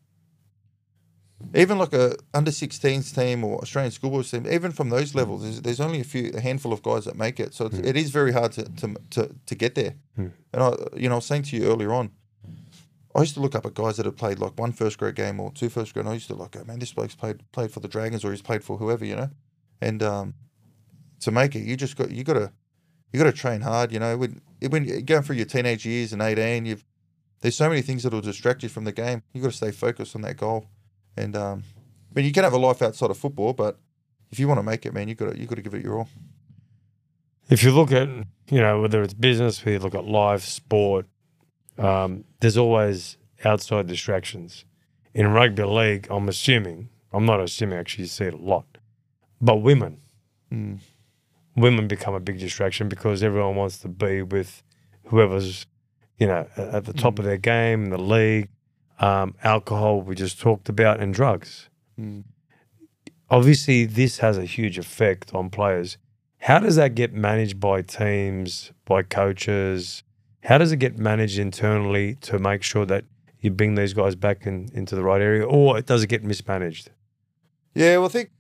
even like a under 16s team or Australian schoolboys team, even from those levels, there's, there's only a few, a handful of guys that make it. So it's, Mm. it is very hard to to, to, to get there. Mm. And I, you know, I was saying to you earlier on, I used to look up at guys that had played like one first grade game or two first grade. And I used to like, oh man, this bloke's played played for the Dragons or he's played for whoever, you know. And um, to make it, you just got you got to you got to train hard. You know, when when you're going through your teenage years and eighteen, you've there's so many things that will distract you from the game. You've got to stay focused on that goal. And um, I mean, you can have a life outside of football, but if you want to make it, man, you got to you got to give it your all. If you look at you know whether it's business, whether you look at life, sport, um, there's always outside distractions. In rugby league, I'm assuming I'm not assuming actually you see it a lot, but women. Mm. women become a big distraction because everyone wants to be with whoever's, you know, at the top of their game in the league. Um, alcohol, we just talked about, and drugs. Mm. Obviously, this has a huge effect on players. How does that get managed by teams, by coaches? How does it get managed internally to make sure that you bring these guys back in, into the right area, or does it get mismanaged? Yeah, well, I think.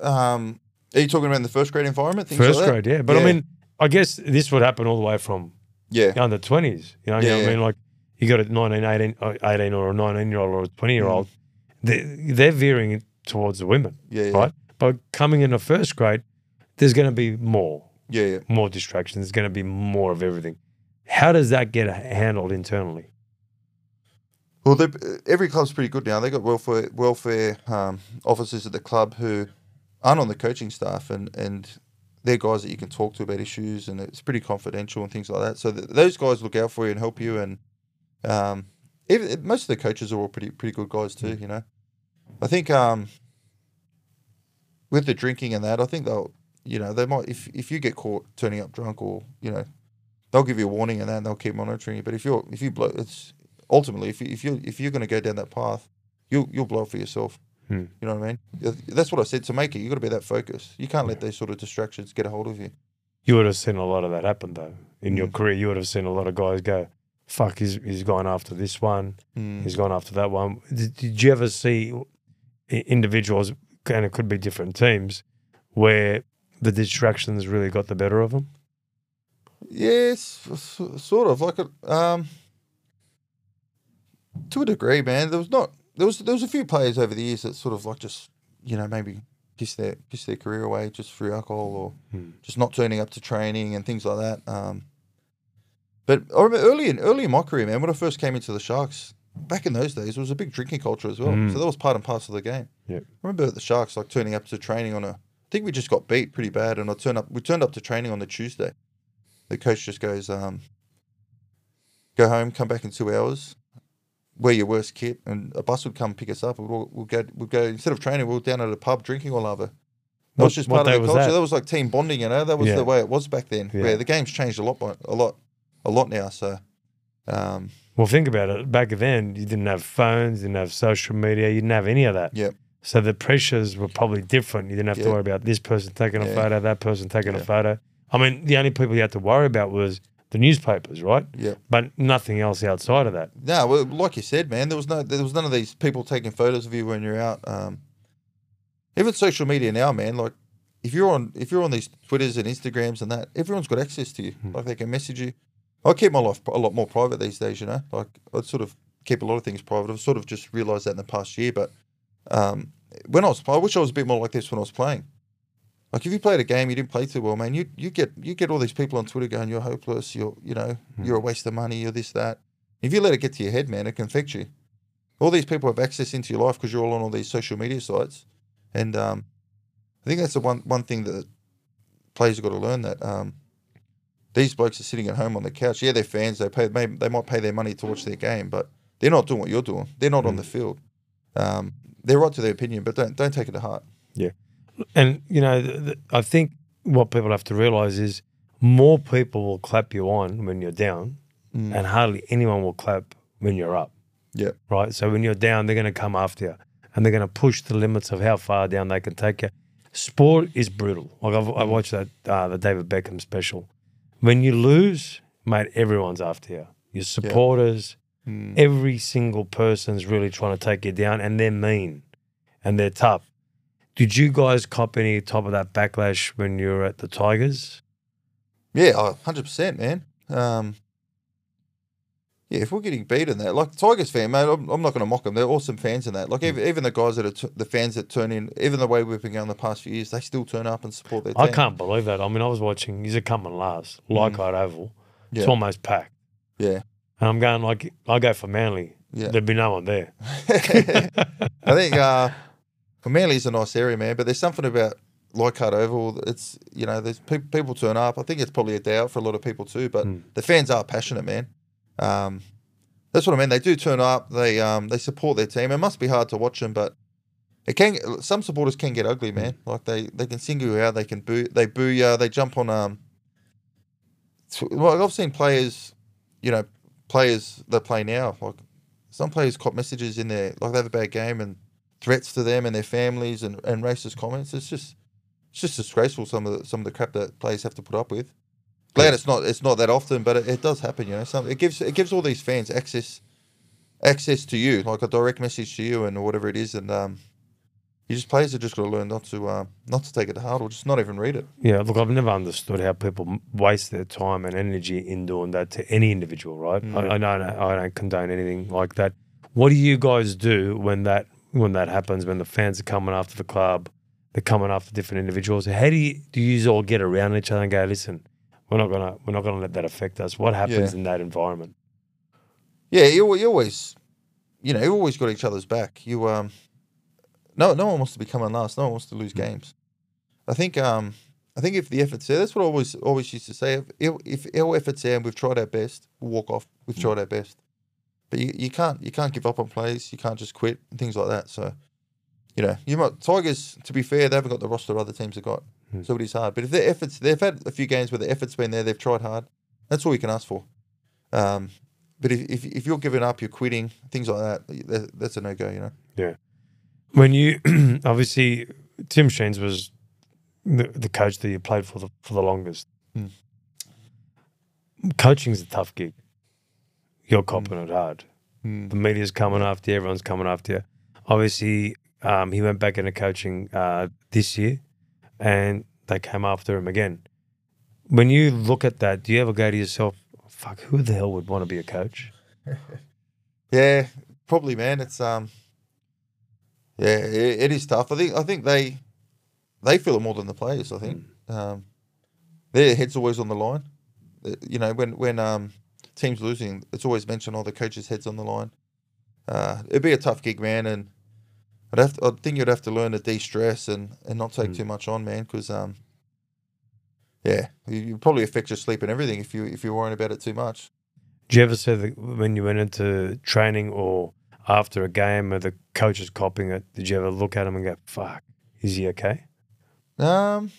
Um, are you talking about the first grade environment? First like grade, yeah. But I mean, I guess this would happen all the way from Yeah, under 20s. You know, you know what Yeah. I mean? Like you got a 19, 18, or 18 or a 19 year old or a 20 year old, they, they're veering towards the women, Mm. yeah, yeah, right? But coming in a first grade, there's going to be more, yeah, yeah. more distractions. There's going to be more of everything. How does that get handled internally? Well, every club's pretty good now. They've got welfare welfare um, officers at the club who aren't on the coaching staff, and and they're guys that you can talk to about issues, and it's pretty confidential and things like that. So th- those guys look out for you and help you, and um, even, most of the coaches are all pretty pretty good guys too. You know, I think um, with the drinking and that, I think they'll you know they might if if you get caught turning up drunk or you know they'll give you a warning and that and they'll keep monitoring you. But if you're if you blow, it's ultimately if you if you if you're going to go down that path, you'll you'll blow for yourself. Hmm. You know what I mean? That's what I said. To make it, you've got to be that focused. You can't let these sort of distractions get a hold of you. You would have seen a lot of that happen though in your Mm. career. You would have seen a lot of guys go, "Fuck, he's he's gone after this one. Mm. He's gone after that one." Did, did you ever see individuals, and it could be different teams, where the distractions really got the better of them? Yes, sort of like a um. To a degree, man. There was not there was there was a few players over the years that sort of like just you know maybe piss their piss their career away just through alcohol or Hmm. just not turning up to training and things like that. Um, but I remember early in early in my career, man, when I first came into the Sharks, back in those days, there was a big drinking culture as well. Mm. So that was part and parcel of the game. Yep. I remember the Sharks like turning up to training on a. I think we just got beat pretty bad, and I turned up. We turned up to training on the Tuesday. The coach just goes, um, "Go home, come back in two hours, wear your worst kit, and a bus would come pick us up. and We'll, we'll go. We'll go instead of training, we'll down at a pub drinking all over." That What- was just part of the culture. that? That? was like team bonding, you know. That was Yeah. the way it was back then. Yeah. Where the game's changed a lot, by- a lot, a lot now. So, um, Well, think about it. Back then, you didn't have phones, you didn't have social media, you didn't have any of that. Yep. So the pressures were probably different. You didn't have to worry about this person taking a photo, that person taking a photo. I mean, the only people you had to worry about was the newspapers, right? yeah. But nothing else outside of that. No, well, like you said, man, there was no, there was none of these people taking photos of you when you're out. Um, even social media now, man, like if you're on, if you're on these Twitters and Instagrams and that, everyone's got access to you. Hmm. Like they can message you. I keep my life a lot more private these days, you know. Like I sort of keep a lot of things private. I've sort of just realised that in the past year. But um, when I was, I wish I was a bit more like this when I was playing. Like if you played a game you didn't play too well, man, you you get you get all these people on Twitter going, you're hopeless, you're you know, Hmm. you're a waste of money, you're this that. If you let it get to your head, man, it can affect you. All these people have access into your life because you're all on all these social media sites, and um, I think that's the one one thing that players have got to learn that um, these blokes are sitting at home on the couch. Yeah, they're fans. They pay. Maybe they might pay their money to watch their game, but they're not doing what you're doing. They're not on Mm. the field. Um, they're right to their opinion, but don't don't take it to heart. And, you know, th- th- I think what people have to realize is more people will clap you on when you're down, Mm. and hardly anyone will clap when you're up. Yeah. Right. So when you're down, they're going to come after you and they're going to push the limits of how far down they can take you. Sport is brutal. Like I've, I watched that, uh, the David Beckham special. When you lose, mate, everyone's after you. Your supporters, Mm. every single person's really trying to take you down and they're mean and they're tough. Did you guys cop any top of that backlash when you were at the Tigers? Yeah, hundred percent, man. Um, yeah, if we're getting beat in that, like Tigers fan, mate, I'm, I'm not going to mock them. They're awesome fans in that. Like even, even the guys that are t- the fans that turn in, even the way we've been going the past few years, they still turn up and support their team. I can't believe that. I mean, I was watching, he's a coming last, Oval. It's Mm. Yeah. almost packed. Yeah, And I'm going like, I go for Manly. yeah. There'd be no one there. I think uh, well, Manly's a nice area, man. But there's something about Leichhardt Oval. It's you know, there's pe- people turn up. I think it's probably a day out for a lot of people too. But Mm. the fans are passionate, man. Um, that's what I mean. They do turn up. They um, they support their team. It must be hard to watch them, but it can. Some supporters can get ugly, man. Like they they can single you out. They can boo. They boo you. They jump on um. Well, I've seen players, you know, players that play now. Like some players cop messages in there, like they have a bad game and threats to them and their families and, and racist comments. It's just it's just disgraceful some of the some of the crap that players have to put up with. Glad it's not it's not that often, but it, it does happen. You know, some it gives it gives all these fans access access to you, like a direct message to you, and whatever it is, and um, you just players have just got to learn not to uh, not to take it to heart or just not even read it. Yeah, look, I've never understood how people waste their time and energy in doing that to any individual, right? Mm. I, I don't, I don't condone anything like that. What do you guys do when that when that happens? When the fans are coming after the club, they're coming after different individuals. How do you do you all get around each other and go, listen, we're not gonna we're not gonna let that affect us? What happens Yeah. in that environment? Yeah, you, you always, you know, you always got each other's back. You um, no, no one wants to be coming last. No one wants to lose games. I think um, I think if the effort's there, that's what I always always used to say. If, if our effort's there and we've tried our best, we'll walk off. We've tried our best, but you, you can't you can't give up on plays. You can't just quit and things like that. So, you know, you might Tigers. To be fair, they haven't got the roster other teams have got, Hmm. so it is hard. But if their efforts, they've had a few games where the effort's been there. They've tried hard. That's all you can ask for. Um, but if, if if you're giving up, you're quitting, things like that, that that's a no go. You know. Yeah. When you obviously Tim Sheens was the, the coach that you played for the for the longest. Mm. Coaching's a tough gig. You're copping it hard. Hmm. The media's coming after you. Everyone's coming after you. Obviously, um, he went back into coaching uh, this year, and they came after him again. When you look at that, do you ever go to yourself, "Fuck, who the hell would want to be a coach?" Yeah, probably, man. It's um, yeah, it, it is tough. I think I think they they feel it more than the players. I think um, their head's always on the line. Uh, You know, when when um teams losing, it's always mentioned, all the coach's head's on the line." Uh, it'd be a tough gig, man, and I'd have to, I think you'd have to learn to de-stress and, and not take Mm. too much on, man, because um, yeah, you, you probably affect your sleep and everything if you if you're worrying about it too much. Do you ever say that when you went into training or after a game, or the coach is copying it? Did you ever look at him and go, "Fuck, is he okay?" Um,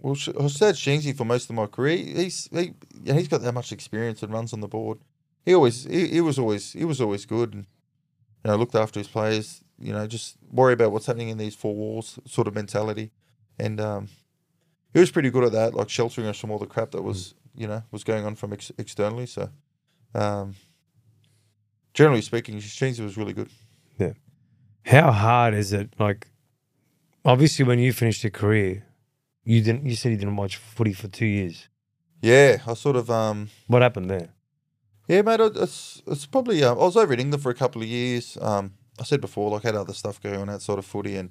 well, I said Sheensy for most of my career. He's he, yeah, he's got that much experience and runs on the board. He always he, he was always he was always good and you know looked after his players. You know, just worry about what's happening in these four walls sort of mentality, and um, he was pretty good at that, like sheltering us from all the crap that was you know was going on from ex- externally. So, um, generally speaking, Sheensy was really good. Yeah. How hard is it? Like, obviously, when you finished your career, you didn't. You said you didn't watch footy for two years. Yeah, I sort of um. What happened there? Yeah, mate, it's it's probably. Um, I was over in England for a couple of years. Um, I said before, like, I had other stuff going on outside of footy, and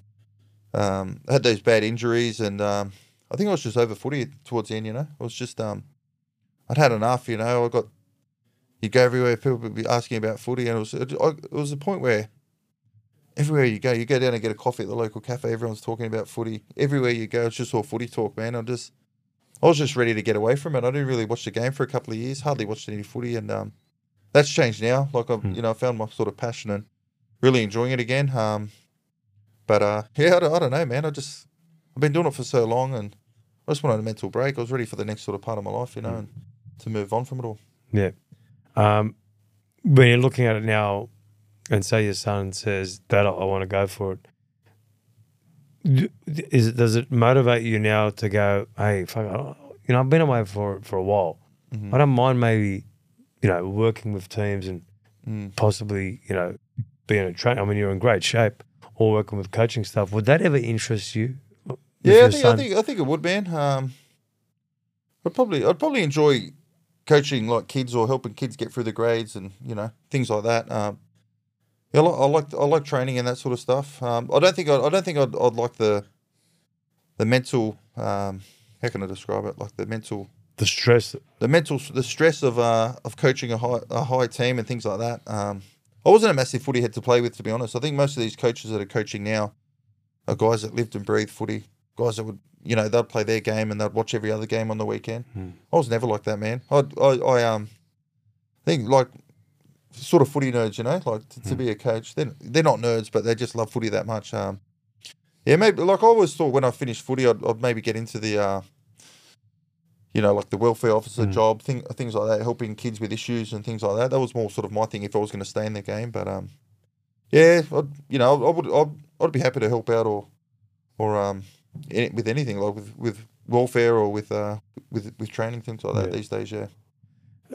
um, I had those bad injuries, and um, I think I was just over footy towards the end. You know, I was just um, I'd had enough. You know, I got you go everywhere, people would be asking about footy, and it was it, I- it was a point where everywhere you go, you go down and get a coffee at the local cafe, everyone's talking about footy. Everywhere you go, it's just all footy talk, man. I just I was just ready to get away from it. I didn't really watch the game for a couple of years, hardly watched any footy, and um, that's changed now. Like I've, Hmm. you know, I found my sort of passion and really enjoying it again. Um, but uh, yeah, I don't, I don't know, man. I just I've been doing it for so long, and I just wanted a mental break. I was ready for the next sort of part of my life, you know, and to move on from it all. Yeah. Um, when you're looking at it now, and say your son says, "Dad, I, want to go for it." It does it motivate you now to go? Hey, fuck, you know, I've been away for for a while. Mhm. I don't mind maybe, you know, working with teams and Mm. possibly, you know, being a trainer. I mean, you're in great shape, or working with coaching stuff. Would that ever interest you? Yeah, I think, I think I think it would, man. Um, I'd probably I'd probably enjoy coaching like kids or helping kids get through the grades and you know things like that. Um, yeah, I like I like, training and that sort of stuff. Um, I don't think I'd, I don't think I'd, I'd like the the mental. Um, how can I describe it? Like the mental the stress. the mental the stress of uh of coaching a high a high team and things like that. Um, I wasn't a massive footy head to play with, to be honest. I think most of these coaches that are coaching now are guys that lived and breathed footy, guys that would you know they'd play their game and they'd watch every other game on the weekend. Hmm. I was never like that, man. I I, I um think like sort of footy nerds, you know, like to, to Hmm. be a coach. They're they're not nerds, but they just love footy that much. Um, yeah, maybe like I always thought when I finished footy, I'd, I'd maybe get into the uh, you know, like the welfare officer Mm. job, thing, things like that, helping kids with issues and things like that. That was more sort of my thing if I was going to stay in the game. But um, yeah, I'd, you know, I would, I'd, I'd be happy to help out or, or um, any, with anything like with with welfare or with uh with with training things like that Yeah. these days. Yeah.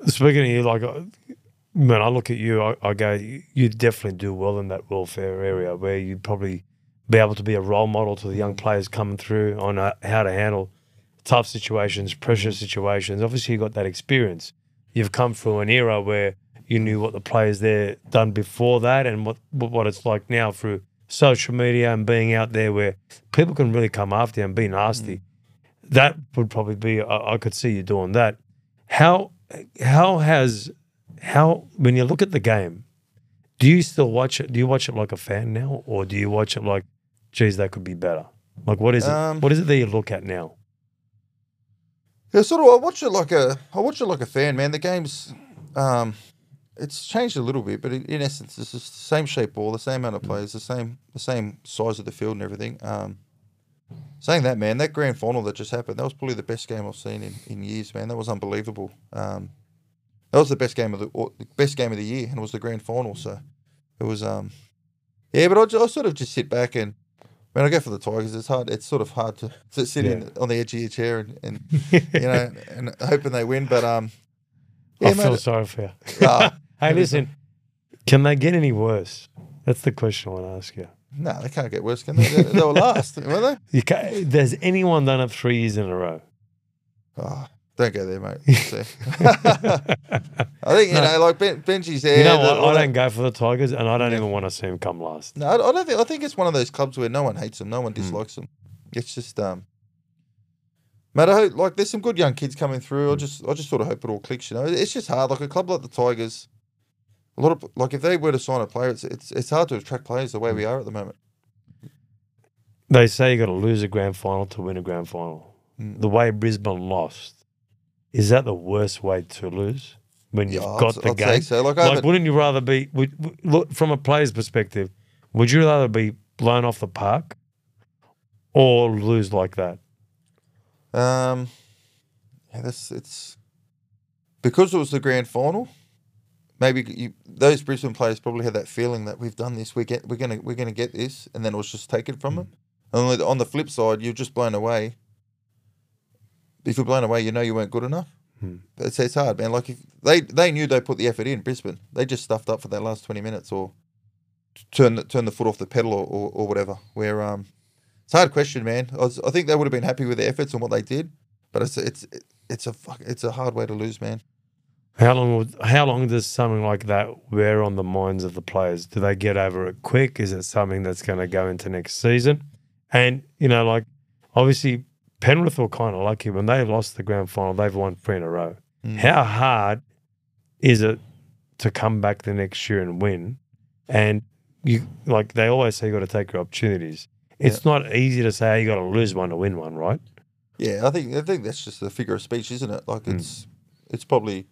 Speaking of you, like uh, when I look at you, I, I go, you, definitely do well in that welfare area where you'd probably be able to be a role model to the young players coming through on uh, how to handle tough situations, pressure situations. Obviously, you got that experience. You've come through an era where you knew what the players there done before that and what what it's like now through social media and being out there where people can really come after you and be nasty. That would probably be I, I could see you doing that. How how has how when you look at the game, do you still watch it? Do you watch it like a fan now, or do you watch it like, geez, that could be better? Like what is it? Um, what is it that you look at now? Yeah, sort of. I watch it like a. I watch it like a fan, man. The game's, um, it's changed a little bit, but in, in essence, it's just the same shape ball, the same amount of players, the same, the same size of the field and everything. Um, saying that, man, that grand final that just happened, that was probably the best game I've seen in, in years, man. That was unbelievable. Um, that was the best game of the, the best game of the year, and it was the grand final. So it was, um, yeah. But I, I sort of just sit back and. When I go for the Tigers, it's hard. It's sort of hard to, to sit in on the edge of your chair and, and you know, and hoping they win. But um, yeah, I feel sorry for you. uh, Hey, listen, can they get any worse? That's the question I want to ask you. no, they can't get worse, can they? They, they were last, weren't they? You can't, there's anyone done it three years in a row? Oh, don't go there, mate. I think you know, like ben, Benji's there. you know what? all I don't go for the Tigers, and I don't even want to see them come last. No, I I don't think. I think it's one of those clubs where no one hates them, no Hmm. one dislikes them. It's just um. Mate, I hope, like there's some good young kids coming through. Hmm. I just, I just sort of hope it all clicks. You know, it's just hard. Like a club like the Tigers, a lot of like if they were to sign a player, it's it's, it's hard to attract players the way Hmm. we are at the moment. They say you got to lose a grand final to win a grand final. Mm. The way Brisbane lost, is that the worst way to lose when you've Yeah, got I'd, the I'd game? say so. Like, Like, wouldn't you rather be, would, look, from a player's perspective, would you rather be blown off the park or lose like that? Um, yeah, that's it's because it was the grand final. Maybe you, those Brisbane players probably had that feeling that we've done this. We get we're gonna we're gonna get this, and then it was just taken from them. And on the- on the flip side, you're just blown away. If you're blown away, you know you weren't good enough. Hmm. It's, it's hard, man. Like if they they knew they put the effort in Brisbane, they just stuffed up for that last twenty minutes or turn the, turn the foot off the pedal or, or, or whatever. Where um, it's a hard question, man. I, was, I think they would have been happy with their efforts and what they did, but it's it's it's a fuck, it's a hard way to lose, man. How long would, how long does something like that wear on the minds of the players? Do they get over it quick? Is it something that's going to go into next season? And you know, like obviously Penrith were kind of lucky when they lost the grand final. They've won three in a row. Mm. How hard is it to come back the next year and win? And you like they always say you got to take your opportunities. It's not easy to say you got to lose one to win one, right? Yeah, I think I think that's just a figure of speech, isn't it? Like Mm. it's it's probably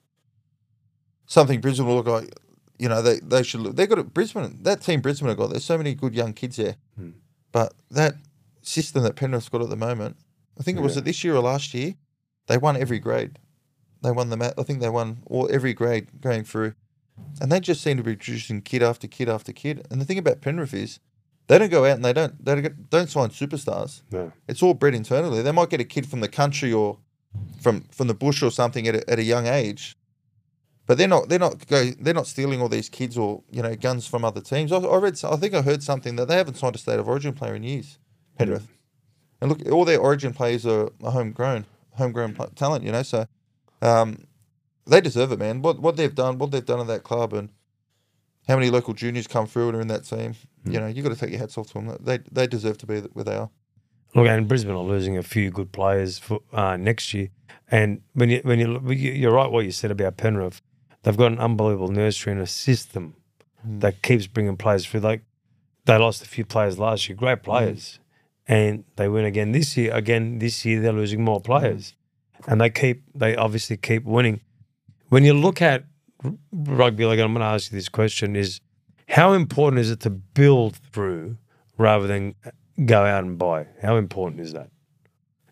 something Brisbane will look like. You know, they they should look. They got it. Brisbane. That team Brisbane have got. There's so many good young kids there, Mm. but that system that Penrith's got at the moment. I think it was Yeah. it this year or last year. They won every grade. They won the. ma- I think they won all every grade going through, and they just seem to be producing kid after kid after kid. And the thing about Penrith is, they don't go out and they don't they don't, don't sign superstars No. it's all bred internally. They might get a kid from the country or from from the bush or something at a, at a young age, but they're not they're not go they're not stealing all these kids or you know guns from other teams. I, I read I think I heard something that they haven't signed a state of origin player in years, Penrith, and look all their origin players are, homegrown homegrown talent. You know, so um, they deserve it, man. What what they've done, what they've done in that club, and how many local juniors come through and are in that team. You know, you got to take your hats off to them. They they deserve to be where they are. Look, and Brisbane are losing a few good players for uh, next year. And when you when you you're right, what you said about Penrith, they've got an unbelievable nursery and a system that keeps bringing players through. Like they lost a few players last year, great players, and they win again this year. Again this year, they're losing more players, and they keep they obviously keep winning. When you look at rugby, like I'm going to ask you this question: is how important is it to build through rather than go out and buy? How important is that?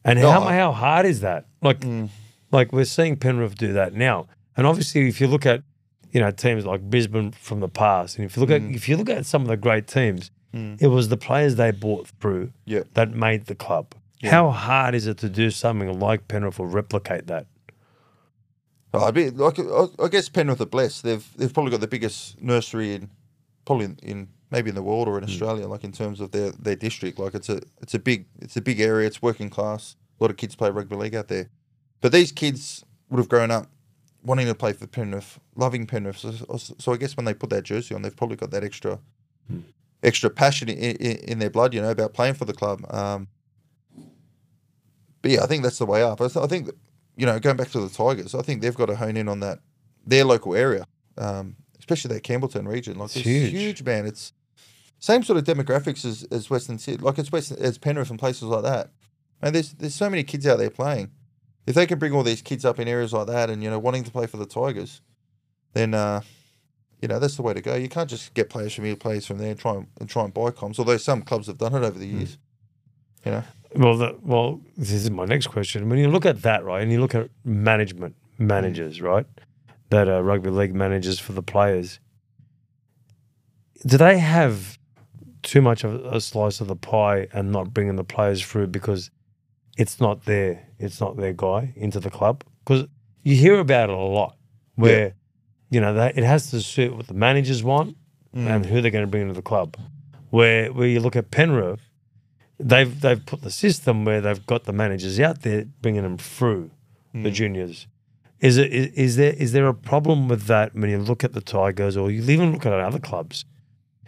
And No, how I- how hard is that? Like Mm. like we're seeing Penrith do that now. And obviously, if you look at you know teams like Brisbane from the past, and if you look at if you look at some of the great teams, Mm. it was the players they bought through Yeah. that made the club. How hard is it to do something like Penrith or replicate that? Oh, I'd be like I I guess Penrith are blessed. They've they've probably got the biggest nursery in probably in, in maybe in the world or in Australia, like in terms of their, their district. Like it's a it's a big it's a big area. It's working class. A lot of kids play rugby league out there, but these kids would have grown up wanting to play for Penrith, loving Penrith. So, so I guess when they put that jersey on, they've probably got that extra extra passion in, in, in their blood, you know, about playing for the club. Um, but yeah, I think that's the way up. I, th- I think, you know, going back to the Tigers, I think they've got to hone in on that their local area, um, especially that Campbelltown region. Like It's it's huge. huge. man. It's same sort of demographics as, as Western Sydney, like it's Western as Penrith and places like that. And there's there's so many kids out there playing. If they can bring all these kids up in areas like that, and you know, wanting to play for the Tigers, then uh, you know that's the way to go. You can't just get players from here, players from there, and try and, and try and buy comps. Although some clubs have done it over the hmm. years. You know, Well, the, well, this is my next question. When you look at that, right, and you look at management managers, hmm. right, that are rugby league managers for the players, do they have too much of a slice of the pie and not bringing the players through because it's not their it's not their guy into the club? Because you hear about it a lot, where you know they, it has to suit what the managers want and who they're going to bring into the club. Where where you look at Penrith they've they've put the system where they've got the managers out there bringing them through the juniors. Is it is, is there is there a problem with that when you look at the Tigers or you even look at other clubs?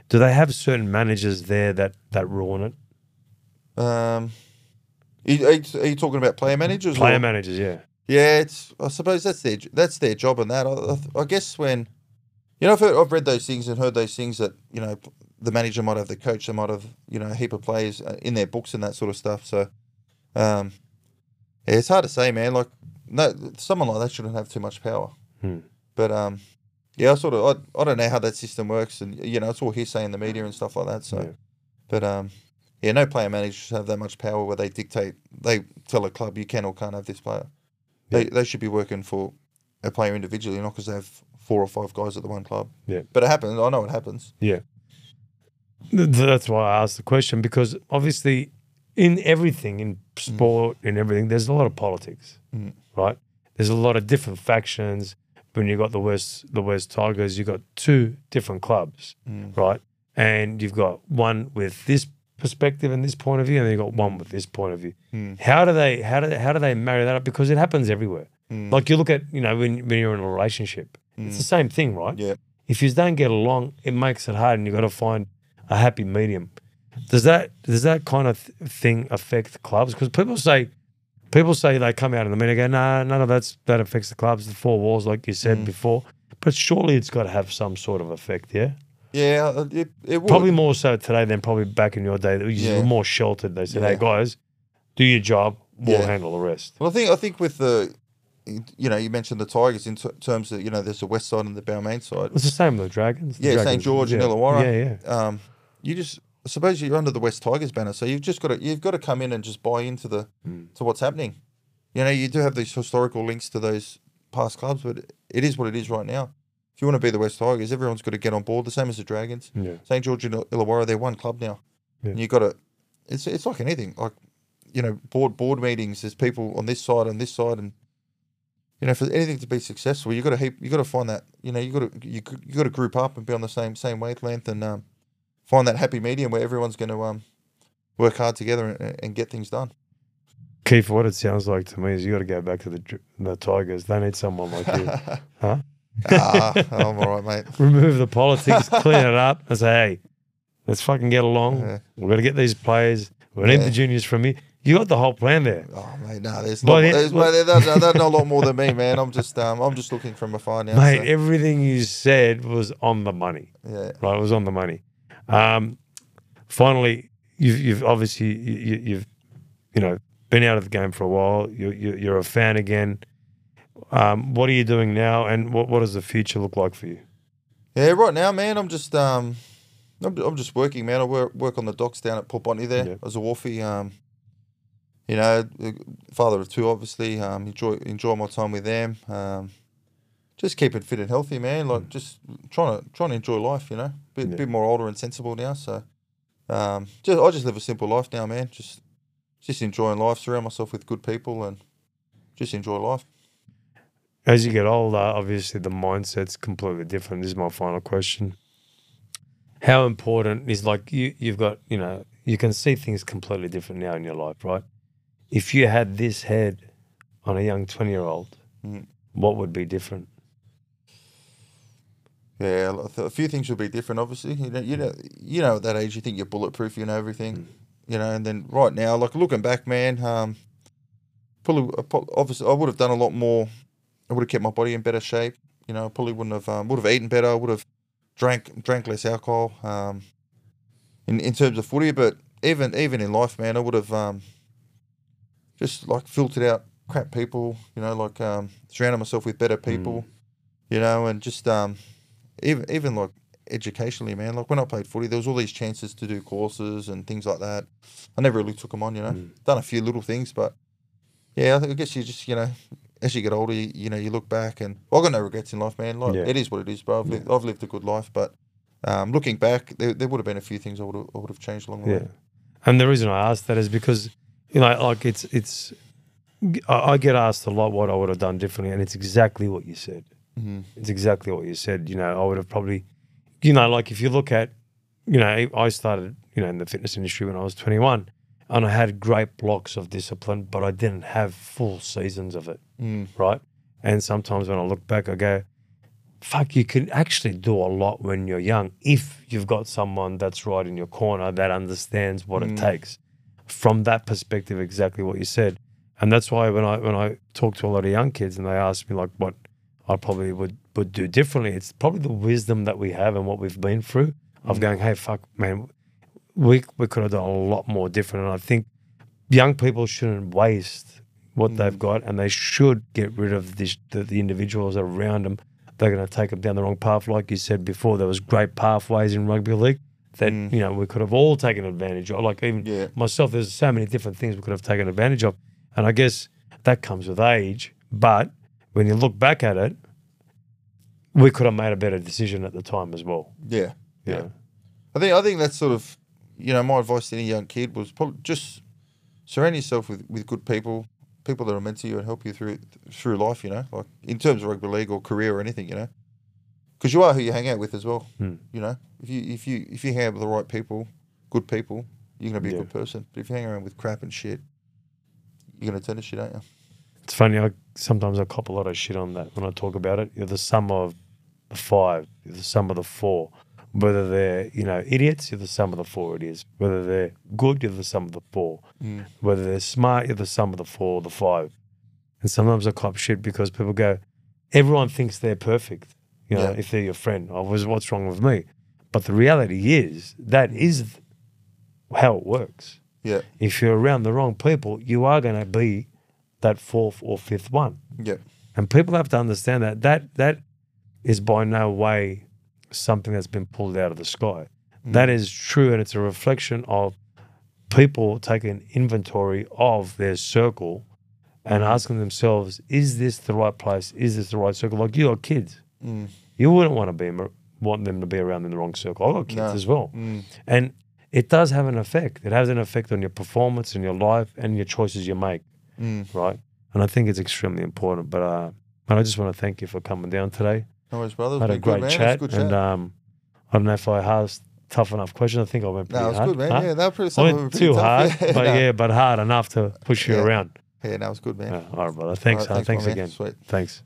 Do they have certain managers there that that ruin it? um, are you, are you- are you talking about player managers? Player or? managers, yeah. Yeah, it's. I suppose that's their that's their job and that. I, I, I guess when, you know, I've, heard, I've read those things and heard those things that you know the manager might have the coach, they might have you know a heap of players uh, in their books and that sort of stuff. So, um, yeah, it's hard to say, man. Like, no, someone like that shouldn't have too much power. Hmm. But um, yeah, I sort of I, I don't know how that system works, and you know, it's all hearsay in the media and stuff like that. So, Yeah. but um, yeah, no player managers have that much power where they dictate, they tell a club you can or can't have this player. They, they should be working for a player individually, not because they have four or five guys at the one club. Yeah. But it happens. I know it happens. Yeah. That's why I asked the question because obviously, in everything, in sport, in everything, there's a lot of politics, Mm. right? There's a lot of different factions. When you've got the West, the West Tigers, you've got two different clubs, Mm. right? And you've got one with this perspective and this point of view, and then you got one with this point of view. Mm. How do they? How do they, how do they marry that up? Because it happens everywhere. Mm. Like you look at, you know, when when you're in a relationship, it's the same thing, right? Yeah. if you don't get along, it makes it hard, and you've got to find a happy medium. Does that does that kind of th- thing affect clubs? Because people say people say they come out in the media and go, nah, none of that's that affects the clubs. The four walls, like you said before, but surely it's got to have some sort of effect, yeah. Yeah, uh, it, it would. Probably more so today than probably back in your day. You Yeah. were more sheltered. They said, Yeah. hey guys, do your job. We'll Yeah. handle the rest. Well, I think I think with the, you know, you mentioned the Tigers in t- terms of you know there's the west side and the Balmain side. It's the same with the Dragons. The Yeah, St Dragons, George and yeah. Illawarra. Yeah, yeah. Um, you just I suppose you're under the West Tigers banner, so you've just got to you've got to come in and just buy into the Mm. to what's happening. You know, you do have these historical links to those past clubs, but it is what it is right now. If you want to be the West Tigers, everyone's got to get on board. The same as the Dragons. Yeah. St George and Illawarra, they're one club now. Yeah. And you got to. It's it's like anything. Like you know, board board meetings. There's people on this side and this side, and you know, for anything to be successful, you got to heap. You got to find that. You know, you got to you you got to group up and be on the same same wavelength and um, find that happy medium where everyone's going to um, work hard together and, and get things done. Keith, what it sounds like to me is you got to go back to the the Tigers. They need someone like you. Huh? Ah, I'm all right, mate. Remove the politics, clean it up, and say, hey, let's fucking get along. Yeah. We've got to get these players. We need Yeah. the juniors from you. You got the whole plan there. Oh, mate, no, there's By not. the- There's, mate, they, they, they know a lot more than me, man. I'm just um, I'm just looking from afar now. Mate, so, everything you said was on the money. yeah. Right, it was on the money. Um, finally, you've, you've obviously you, you- you've you know been out of the game for a while. You, you, you're a fan again. Um, what are you doing now, and what, what does the future look like for you? Yeah, right now, man, I'm just um, I'm, I'm just working, man. I work work on the docks down at Port Botany there Yeah. as a wharfie. Um, you know, father of two, obviously. Um, enjoy enjoy my time with them. Um, just it fit and healthy, man. Like just trying to trying to enjoy life. You know, bit Yeah. bit more older and sensible now. So, um, just I just live a simple life now, man. Just just enjoying life, surround myself with good people, and just enjoy life. As you get older, obviously the mindset's completely different. This is my final question. How important is like you you've got, you know, you can see things completely different now in your life, right? If you had this head on a young 20 year old, Mm. what would be different? Yeah, a few things would be different. Obviously, you know, you know, you know, at that age, you think you're bulletproof, you know everything, you know. And then right now, like looking back, man, um, probably uh, obviously I would have done a lot more. I would have kept my body in better shape. You know, probably wouldn't have um, would have eaten better. Would have drank drank less alcohol. Um, in in terms of footy, but even even in life, man, I would have um, just like filtered out crap people. You know, like um, surrounded myself with better people. You know, and just um, even even like educationally, man. Like when I played footy, there was all these chances to do courses and things like that. I never really took them on, you know. Mm. Done a few little things, but yeah, I, think, I guess you just you know, as you get older, you, you know, you look back and well, I got no regrets in life, man. Like Yeah. it is what it is, bro. I've, lived, I've lived a good life, but um, looking back, there, there would have been a few things I would have I would have changed along the Yeah. way. And the reason I asked that is because, you know, like it's, it's, I I get asked a lot what I would have done differently, and it's exactly what you said. Mm-hmm. It's exactly what you said. You know, I would have probably, you know, like if you look at, you know, I started, you know, in the fitness industry when I was 21 and I had great blocks of discipline, but I didn't have full seasons of it, Mm. right? And sometimes when I look back, I go, fuck, you can actually do a lot when you're young if you've got someone that's right in your corner that understands what it Mm. takes. From that perspective, exactly what you said. And that's why when I when I talk to a lot of young kids and they ask me like what I probably would would do differently, it's probably the wisdom that we have and what we've been through of going, hey, fuck, man, we we could have done a lot more different. And I think young people shouldn't waste what they've got, and they should get rid of this, the, the individuals around them. They're going to take them down the wrong path, like you said before. There was great pathways in rugby league that Mm. you know we could have all taken advantage of. Like even Yeah. myself, there's so many different things we could have taken advantage of, and I guess that comes with age. But when you look back at it, we could have made a better decision at the time as well. Yeah. You Yeah. I think I think that's sort of you know my advice to any young kid was probably just surround yourself with, with good people, people that are meant to you and help you through through life. You know, like in terms of rugby league or career or anything. You know, because you are who you hang out with as well. Hmm. You know, if you if you if you hang out with the right people, good people, you're gonna be Yeah. a good person. But if you hang around with crap and shit, you're gonna turn to shit, aren't you? It's funny. I sometimes I cop a lot of shit on that when I talk about it. You're the sum of the five. You're the sum of the four. Whether they're you know idiots, you're the sum of the four idiots. Whether they're good, you're the sum of the four. Mm. Whether they're smart, you're the sum of the four, or the five. And sometimes I cop shit because people go, everyone thinks they're perfect. You know, Yeah. if they're your friend, I was what's wrong with me? But the reality is that is how it works. Yeah, If you're around the wrong people, you are going to be that fourth or fifth one. yeah, And people have to understand that that that is by no way something that's been pulled out of the sky. That is true, and it's a reflection of people taking inventory of their circle and asking themselves, "Is this the right place? Is this the right circle?" Like you got kids, Mm. you wouldn't want to be want them to be around in the wrong circle. I got kids No. as well, Mm. and it does have an effect. It has an effect on your performance and your life and your choices you make Mm. right? And I think it's extremely important. But uh, but I just want to thank you for coming down today. No worries, brother. had a great good, chat, good and chat. um, I don't know if I asked tough enough questions. I think I went pretty no, it's hard. good, man. huh? Yeah, that pretty I went too tough. hard, but no. yeah, but hard enough to push you Yeah. around. Yeah, no, was good, man. Yeah, all right, brother. Thanks, All right, huh? Thanks, my man. again. Sweet. Thanks.